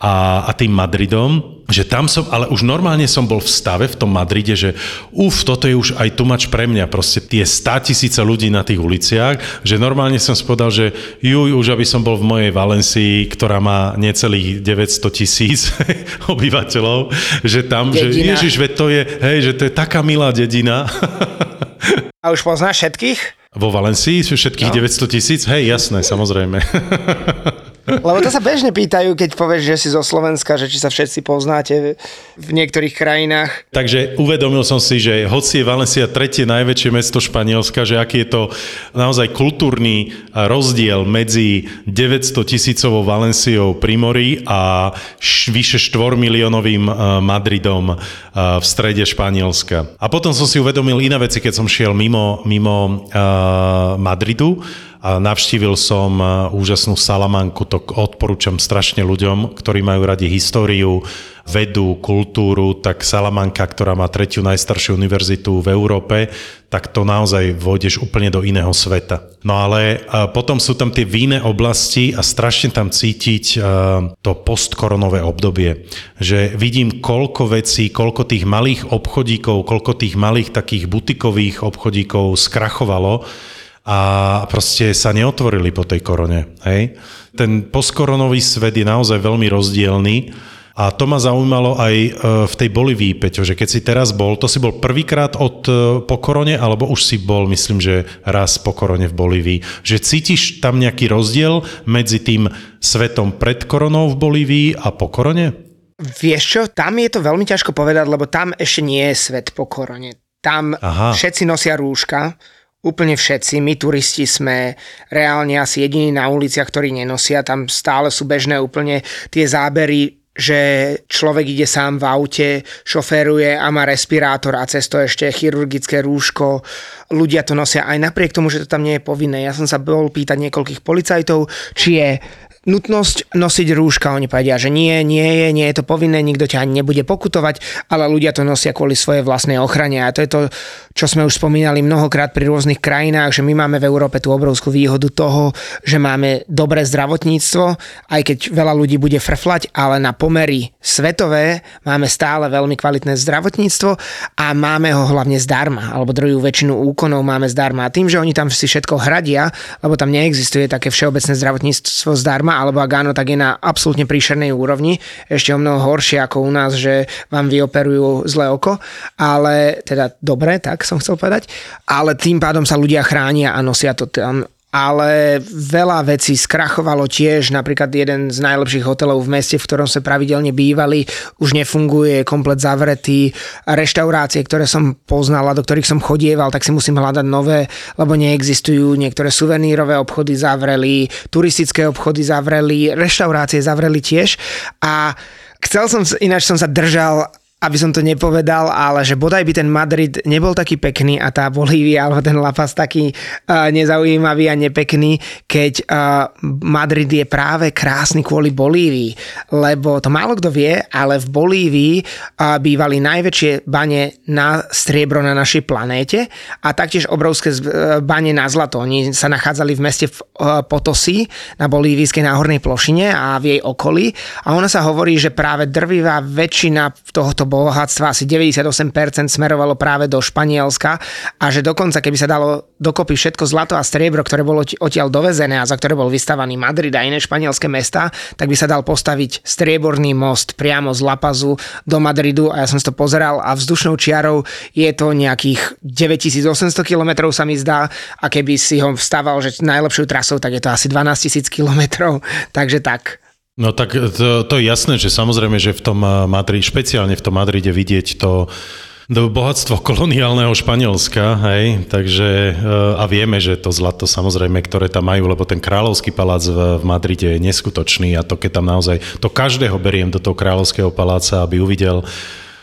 a, a tým Madridom, že tam som, ale už normálne som bol v stave v tom Madride, že uf, toto je už aj tumač pre mňa, proste tie 100 tisíce ľudí na tých uliciach, že normálne som spodal, že juj, už aby som bol v mojej Valencii, ktorá má necelých 900 tisíc obyvateľov, že tam, že Dedina. ježiš, veď to je, hej, že to je taká milá dedina. A už poznáš všetkých? Vo Valencii sú všetkých no. 900 tisíc? Hej, jasné, samozrejme. Lebo to sa bežne pýtajú, keď povieš, že si zo Slovenska, že či sa všetci poznáte v niektorých krajinách. Takže uvedomil som si, že hoci je Valencia tretie najväčšie mesto Španielska, že aký je to naozaj kultúrny rozdiel medzi 900 tisícovou Valenciou pri mori a vyše 4 miliónovým eh, Madridom eh, v strede Španielska. A potom som si uvedomil iné veci, keď som šiel mimo, mimo uh, Madridu navštívil som eh, úžasnú Salamanku, to odporúčam strašne ľuďom, ktorí majú radi históriu, vedu, kultúru, tak Salamanka, ktorá má tretiu najstaršiu univerzitu v Európe, tak to naozaj vôjdeš úplne do iného sveta. No ale eh, potom sú tam tie víne oblasti a strašne tam cítiť eh, to postkoronové obdobie. Že vidím koľko vecí, koľko tých malých obchodíkov, koľko tých malých takých butikových obchodíkov skrachovalo, a proste sa neotvorili po tej korone. Hej? Ten postkoronový svet je naozaj veľmi rozdielný A to ma zaujímalo aj e, v tej Bolívii, Peťo, že keď si teraz bol, to si bol prvýkrát od e, po korone, alebo už si bol, myslím, že raz po korone v Bolívii. Že cítiš tam nejaký rozdiel medzi tým svetom pred koronou v Bolívii a po korone? Vieš čo, tam je to veľmi ťažko povedať, lebo tam ešte nie je svet po korone. Tam Aha. všetci nosia rúška, úplne všetci. My turisti sme reálne asi jediní na uliciach, ktorí nenosia. Tam stále sú bežné úplne tie zábery že človek ide sám v aute, šoféruje a má respirátor a cez ešte chirurgické rúško. Ľudia to nosia aj napriek tomu, že to tam nie je povinné. Ja som sa bol pýtať niekoľkých policajtov, či je nutnosť nosiť rúška. Oni povedia, že nie, nie je, nie je to povinné, nikto ťa ani nebude pokutovať, ale ľudia to nosia kvôli svojej vlastnej ochrane. A to je to, čo sme už spomínali mnohokrát pri rôznych krajinách, že my máme v Európe tú obrovskú výhodu toho, že máme dobré zdravotníctvo, aj keď veľa ľudí bude frflať, ale na pomery svetové máme stále veľmi kvalitné zdravotníctvo a máme ho hlavne zdarma, alebo druhú väčšinu úkonov máme zdarma. A tým, že oni tam si všetko hradia, lebo tam neexistuje také všeobecné zdravotníctvo zdarma, alebo ak áno, tak je na absolútne príšernej úrovni, ešte o mnoho horšie ako u nás, že vám vyoperujú zlé oko, ale teda dobre, tak som chcel povedať, ale tým pádom sa ľudia chránia a nosia to tam ale veľa vecí skrachovalo tiež, napríklad jeden z najlepších hotelov v meste, v ktorom sme pravidelne bývali, už nefunguje, je komplet zavretý. Reštaurácie, ktoré som poznal a do ktorých som chodieval, tak si musím hľadať nové, lebo neexistujú. Niektoré suvenírové obchody zavreli, turistické obchody zavreli, reštaurácie zavreli tiež a Chcel som, ináč som sa držal aby som to nepovedal, ale že bodaj by ten Madrid nebol taký pekný a tá Bolívia alebo ten La Paz taký uh, nezaujímavý a nepekný, keď uh, Madrid je práve krásny kvôli Bolívii, lebo to málo kto vie, ale v Bolívii uh, bývali najväčšie bane na striebro na našej planéte a taktiež obrovské bane na zlato. Oni sa nachádzali v meste v uh, Potosi na bolívijskej náhornej plošine a v jej okolí. A ona sa hovorí, že práve drvivá väčšina tohoto bohatstva, asi 98% smerovalo práve do Španielska a že dokonca keby sa dalo dokopy všetko zlato a striebro, ktoré bolo odtiaľ dovezené a za ktoré bol vystavaný Madrid a iné španielské mesta, tak by sa dal postaviť strieborný most priamo z Lapazu do Madridu a ja som si to pozeral a vzdušnou čiarou je to nejakých 9800 km sa mi zdá a keby si ho vstával, že najlepšou trasou, tak je to asi 12 000 km, takže tak. No tak to, to je jasné, že samozrejme, že v tom Madride, špeciálne v tom Madride vidieť to, do bohatstvo koloniálneho Španielska, hej, takže a vieme, že to zlato samozrejme, ktoré tam majú, lebo ten kráľovský palác v, v Madride je neskutočný a to keď tam naozaj, to každého beriem do toho kráľovského paláca, aby uvidel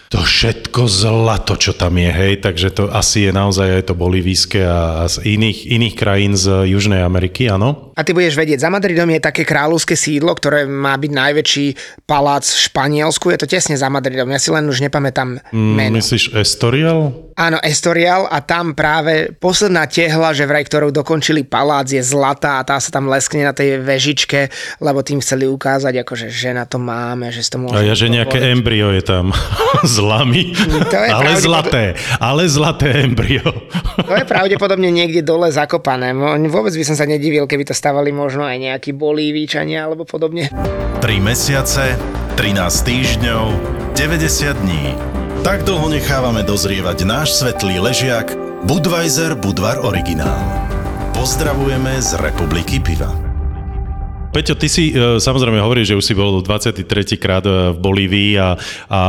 to všetko zlato, čo tam je, hej, takže to asi je naozaj aj to bolivijské a, a z iných, iných krajín z Južnej Ameriky, áno? A ty budeš vedieť, za Madridom je také kráľovské sídlo, ktoré má byť najväčší palác v Španielsku, je to tesne za Madridom, ja si len už nepamätám meno. Mm, myslíš Estorial? Áno, Estorial a tam práve posledná tehla, že vraj, ktorou dokončili palác je zlatá a tá sa tam leskne na tej vežičke, lebo tým chceli ukázať, akože, že na to máme, že to môžeme A ja, že nejaké embryo je tam s lami, To je ale zlaté, ale zlaté embryo. To je pravdepodobne niekde dole zakopané. Vôbec by som sa nedivil, keby to stavali možno aj nejakí Bolívíčania alebo podobne. 3 mesiace, 13 týždňov, 90 dní. Tak dlho nechávame dozrievať náš svetlý ležiak Budweiser Budvar Originál. Pozdravujeme z Republiky Piva. Peťo, ty si e, samozrejme hovoríš, že už si bol 23. krát e, v Bolívii a, a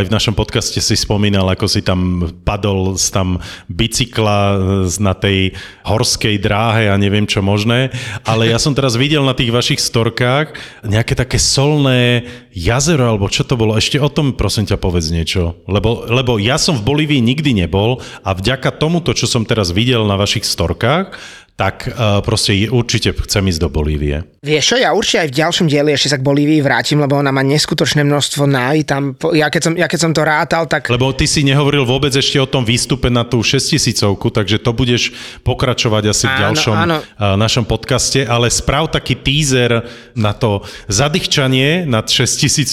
aj v našom podcaste si spomínal, ako si tam padol z tam bicykla e, na tej horskej dráhe a neviem čo možné, ale ja som teraz videl na tých vašich storkách nejaké také solné jazero, alebo čo to bolo, ešte o tom prosím ťa povedz niečo, lebo, lebo ja som v Bolívii nikdy nebol a vďaka tomuto, čo som teraz videl na vašich storkách, tak uh, proste určite chcem ísť do Bolívie. Vieš čo, ja určite aj v ďalšom dieli ešte sa k Bolívii vrátim, lebo ona má neskutočné množstvo náj. Tam, ja, keď som, ja keď som to rátal, tak Lebo ty si nehovoril vôbec ešte o tom výstupe na tú 6000 takže to budeš pokračovať asi v Áno, ďalšom áno. uh, našom podcaste, ale sprav taký teaser na to zadýchčanie nad 6000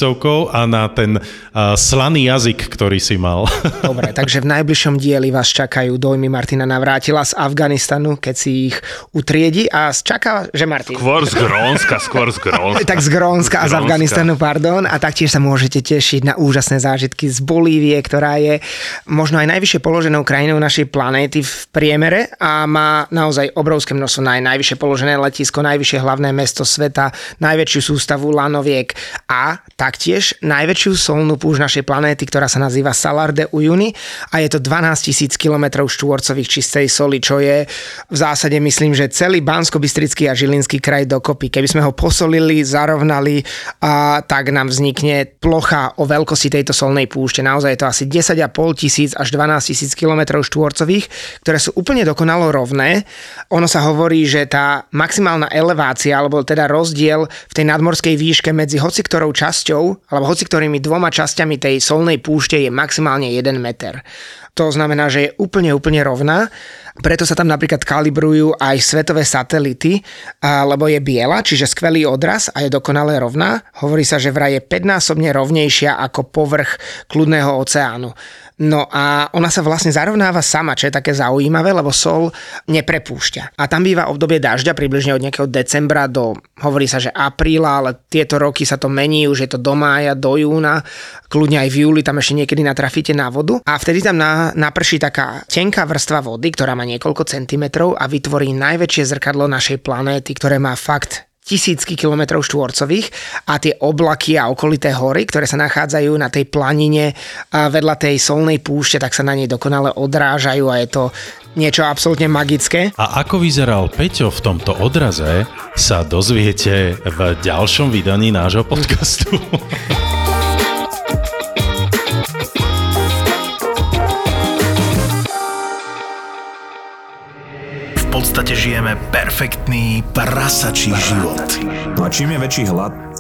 a na ten uh, slaný jazyk, ktorý si mal. Dobre, takže v najbližšom dieli vás čakajú dojmy Martina Navrátila z Afganistanu, keď si ich ich utriedi a čaká, že Martin. Skôr z Grónska, skôr z Grónska. Tak z Grónska a z Grónska. Afganistanu, pardon. A taktiež sa môžete tešiť na úžasné zážitky z Bolívie, ktorá je možno aj najvyššie položenou krajinou našej planéty v priemere a má naozaj obrovské množstvo naj, najvyššie položené letisko, najvyššie hlavné mesto sveta, najväčšiu sústavu lanoviek a taktiež najväčšiu solnú púž našej planéty, ktorá sa nazýva Salar de Uyuni a je to 12 tisíc km štvorcových čistej soli, čo je v zásade myslím, že celý Bansko-Bystrický a Žilinský kraj dokopy. Keby sme ho posolili, zarovnali, a tak nám vznikne plocha o veľkosti tejto solnej púšte. Naozaj je to asi 10,5 tisíc až 12 tisíc km štvorcových, ktoré sú úplne dokonalo rovné. Ono sa hovorí, že tá maximálna elevácia, alebo teda rozdiel v tej nadmorskej výške medzi hoci časťou, alebo hoci ktorými dvoma časťami tej solnej púšte je maximálne 1 meter. To znamená, že je úplne, úplne rovná. Preto sa tam napríklad kalibrujú aj svetové satelity, lebo je biela, čiže skvelý odraz a je dokonale rovná. Hovorí sa, že vraj je 5-násobne rovnejšia ako povrch kľudného oceánu. No a ona sa vlastne zarovnáva sama, čo je také zaujímavé, lebo sol neprepúšťa. A tam býva obdobie dažďa približne od nejakého decembra do, hovorí sa, že apríla, ale tieto roky sa to mení, už je to do mája, do júna, kľudne aj v júli tam ešte niekedy natrafíte na vodu. A vtedy tam na, naprší taká tenká vrstva vody, ktorá má niekoľko centimetrov a vytvorí najväčšie zrkadlo našej planéty, ktoré má fakt tisícky kilometrov štvorcových a tie oblaky a okolité hory, ktoré sa nachádzajú na tej planine a vedľa tej solnej púšte, tak sa na nej dokonale odrážajú a je to niečo absolútne magické. A ako vyzeral Peťo v tomto odraze, sa dozviete v ďalšom vydaní nášho podcastu. perfektný prasačí život. No a čím je väčší hlad,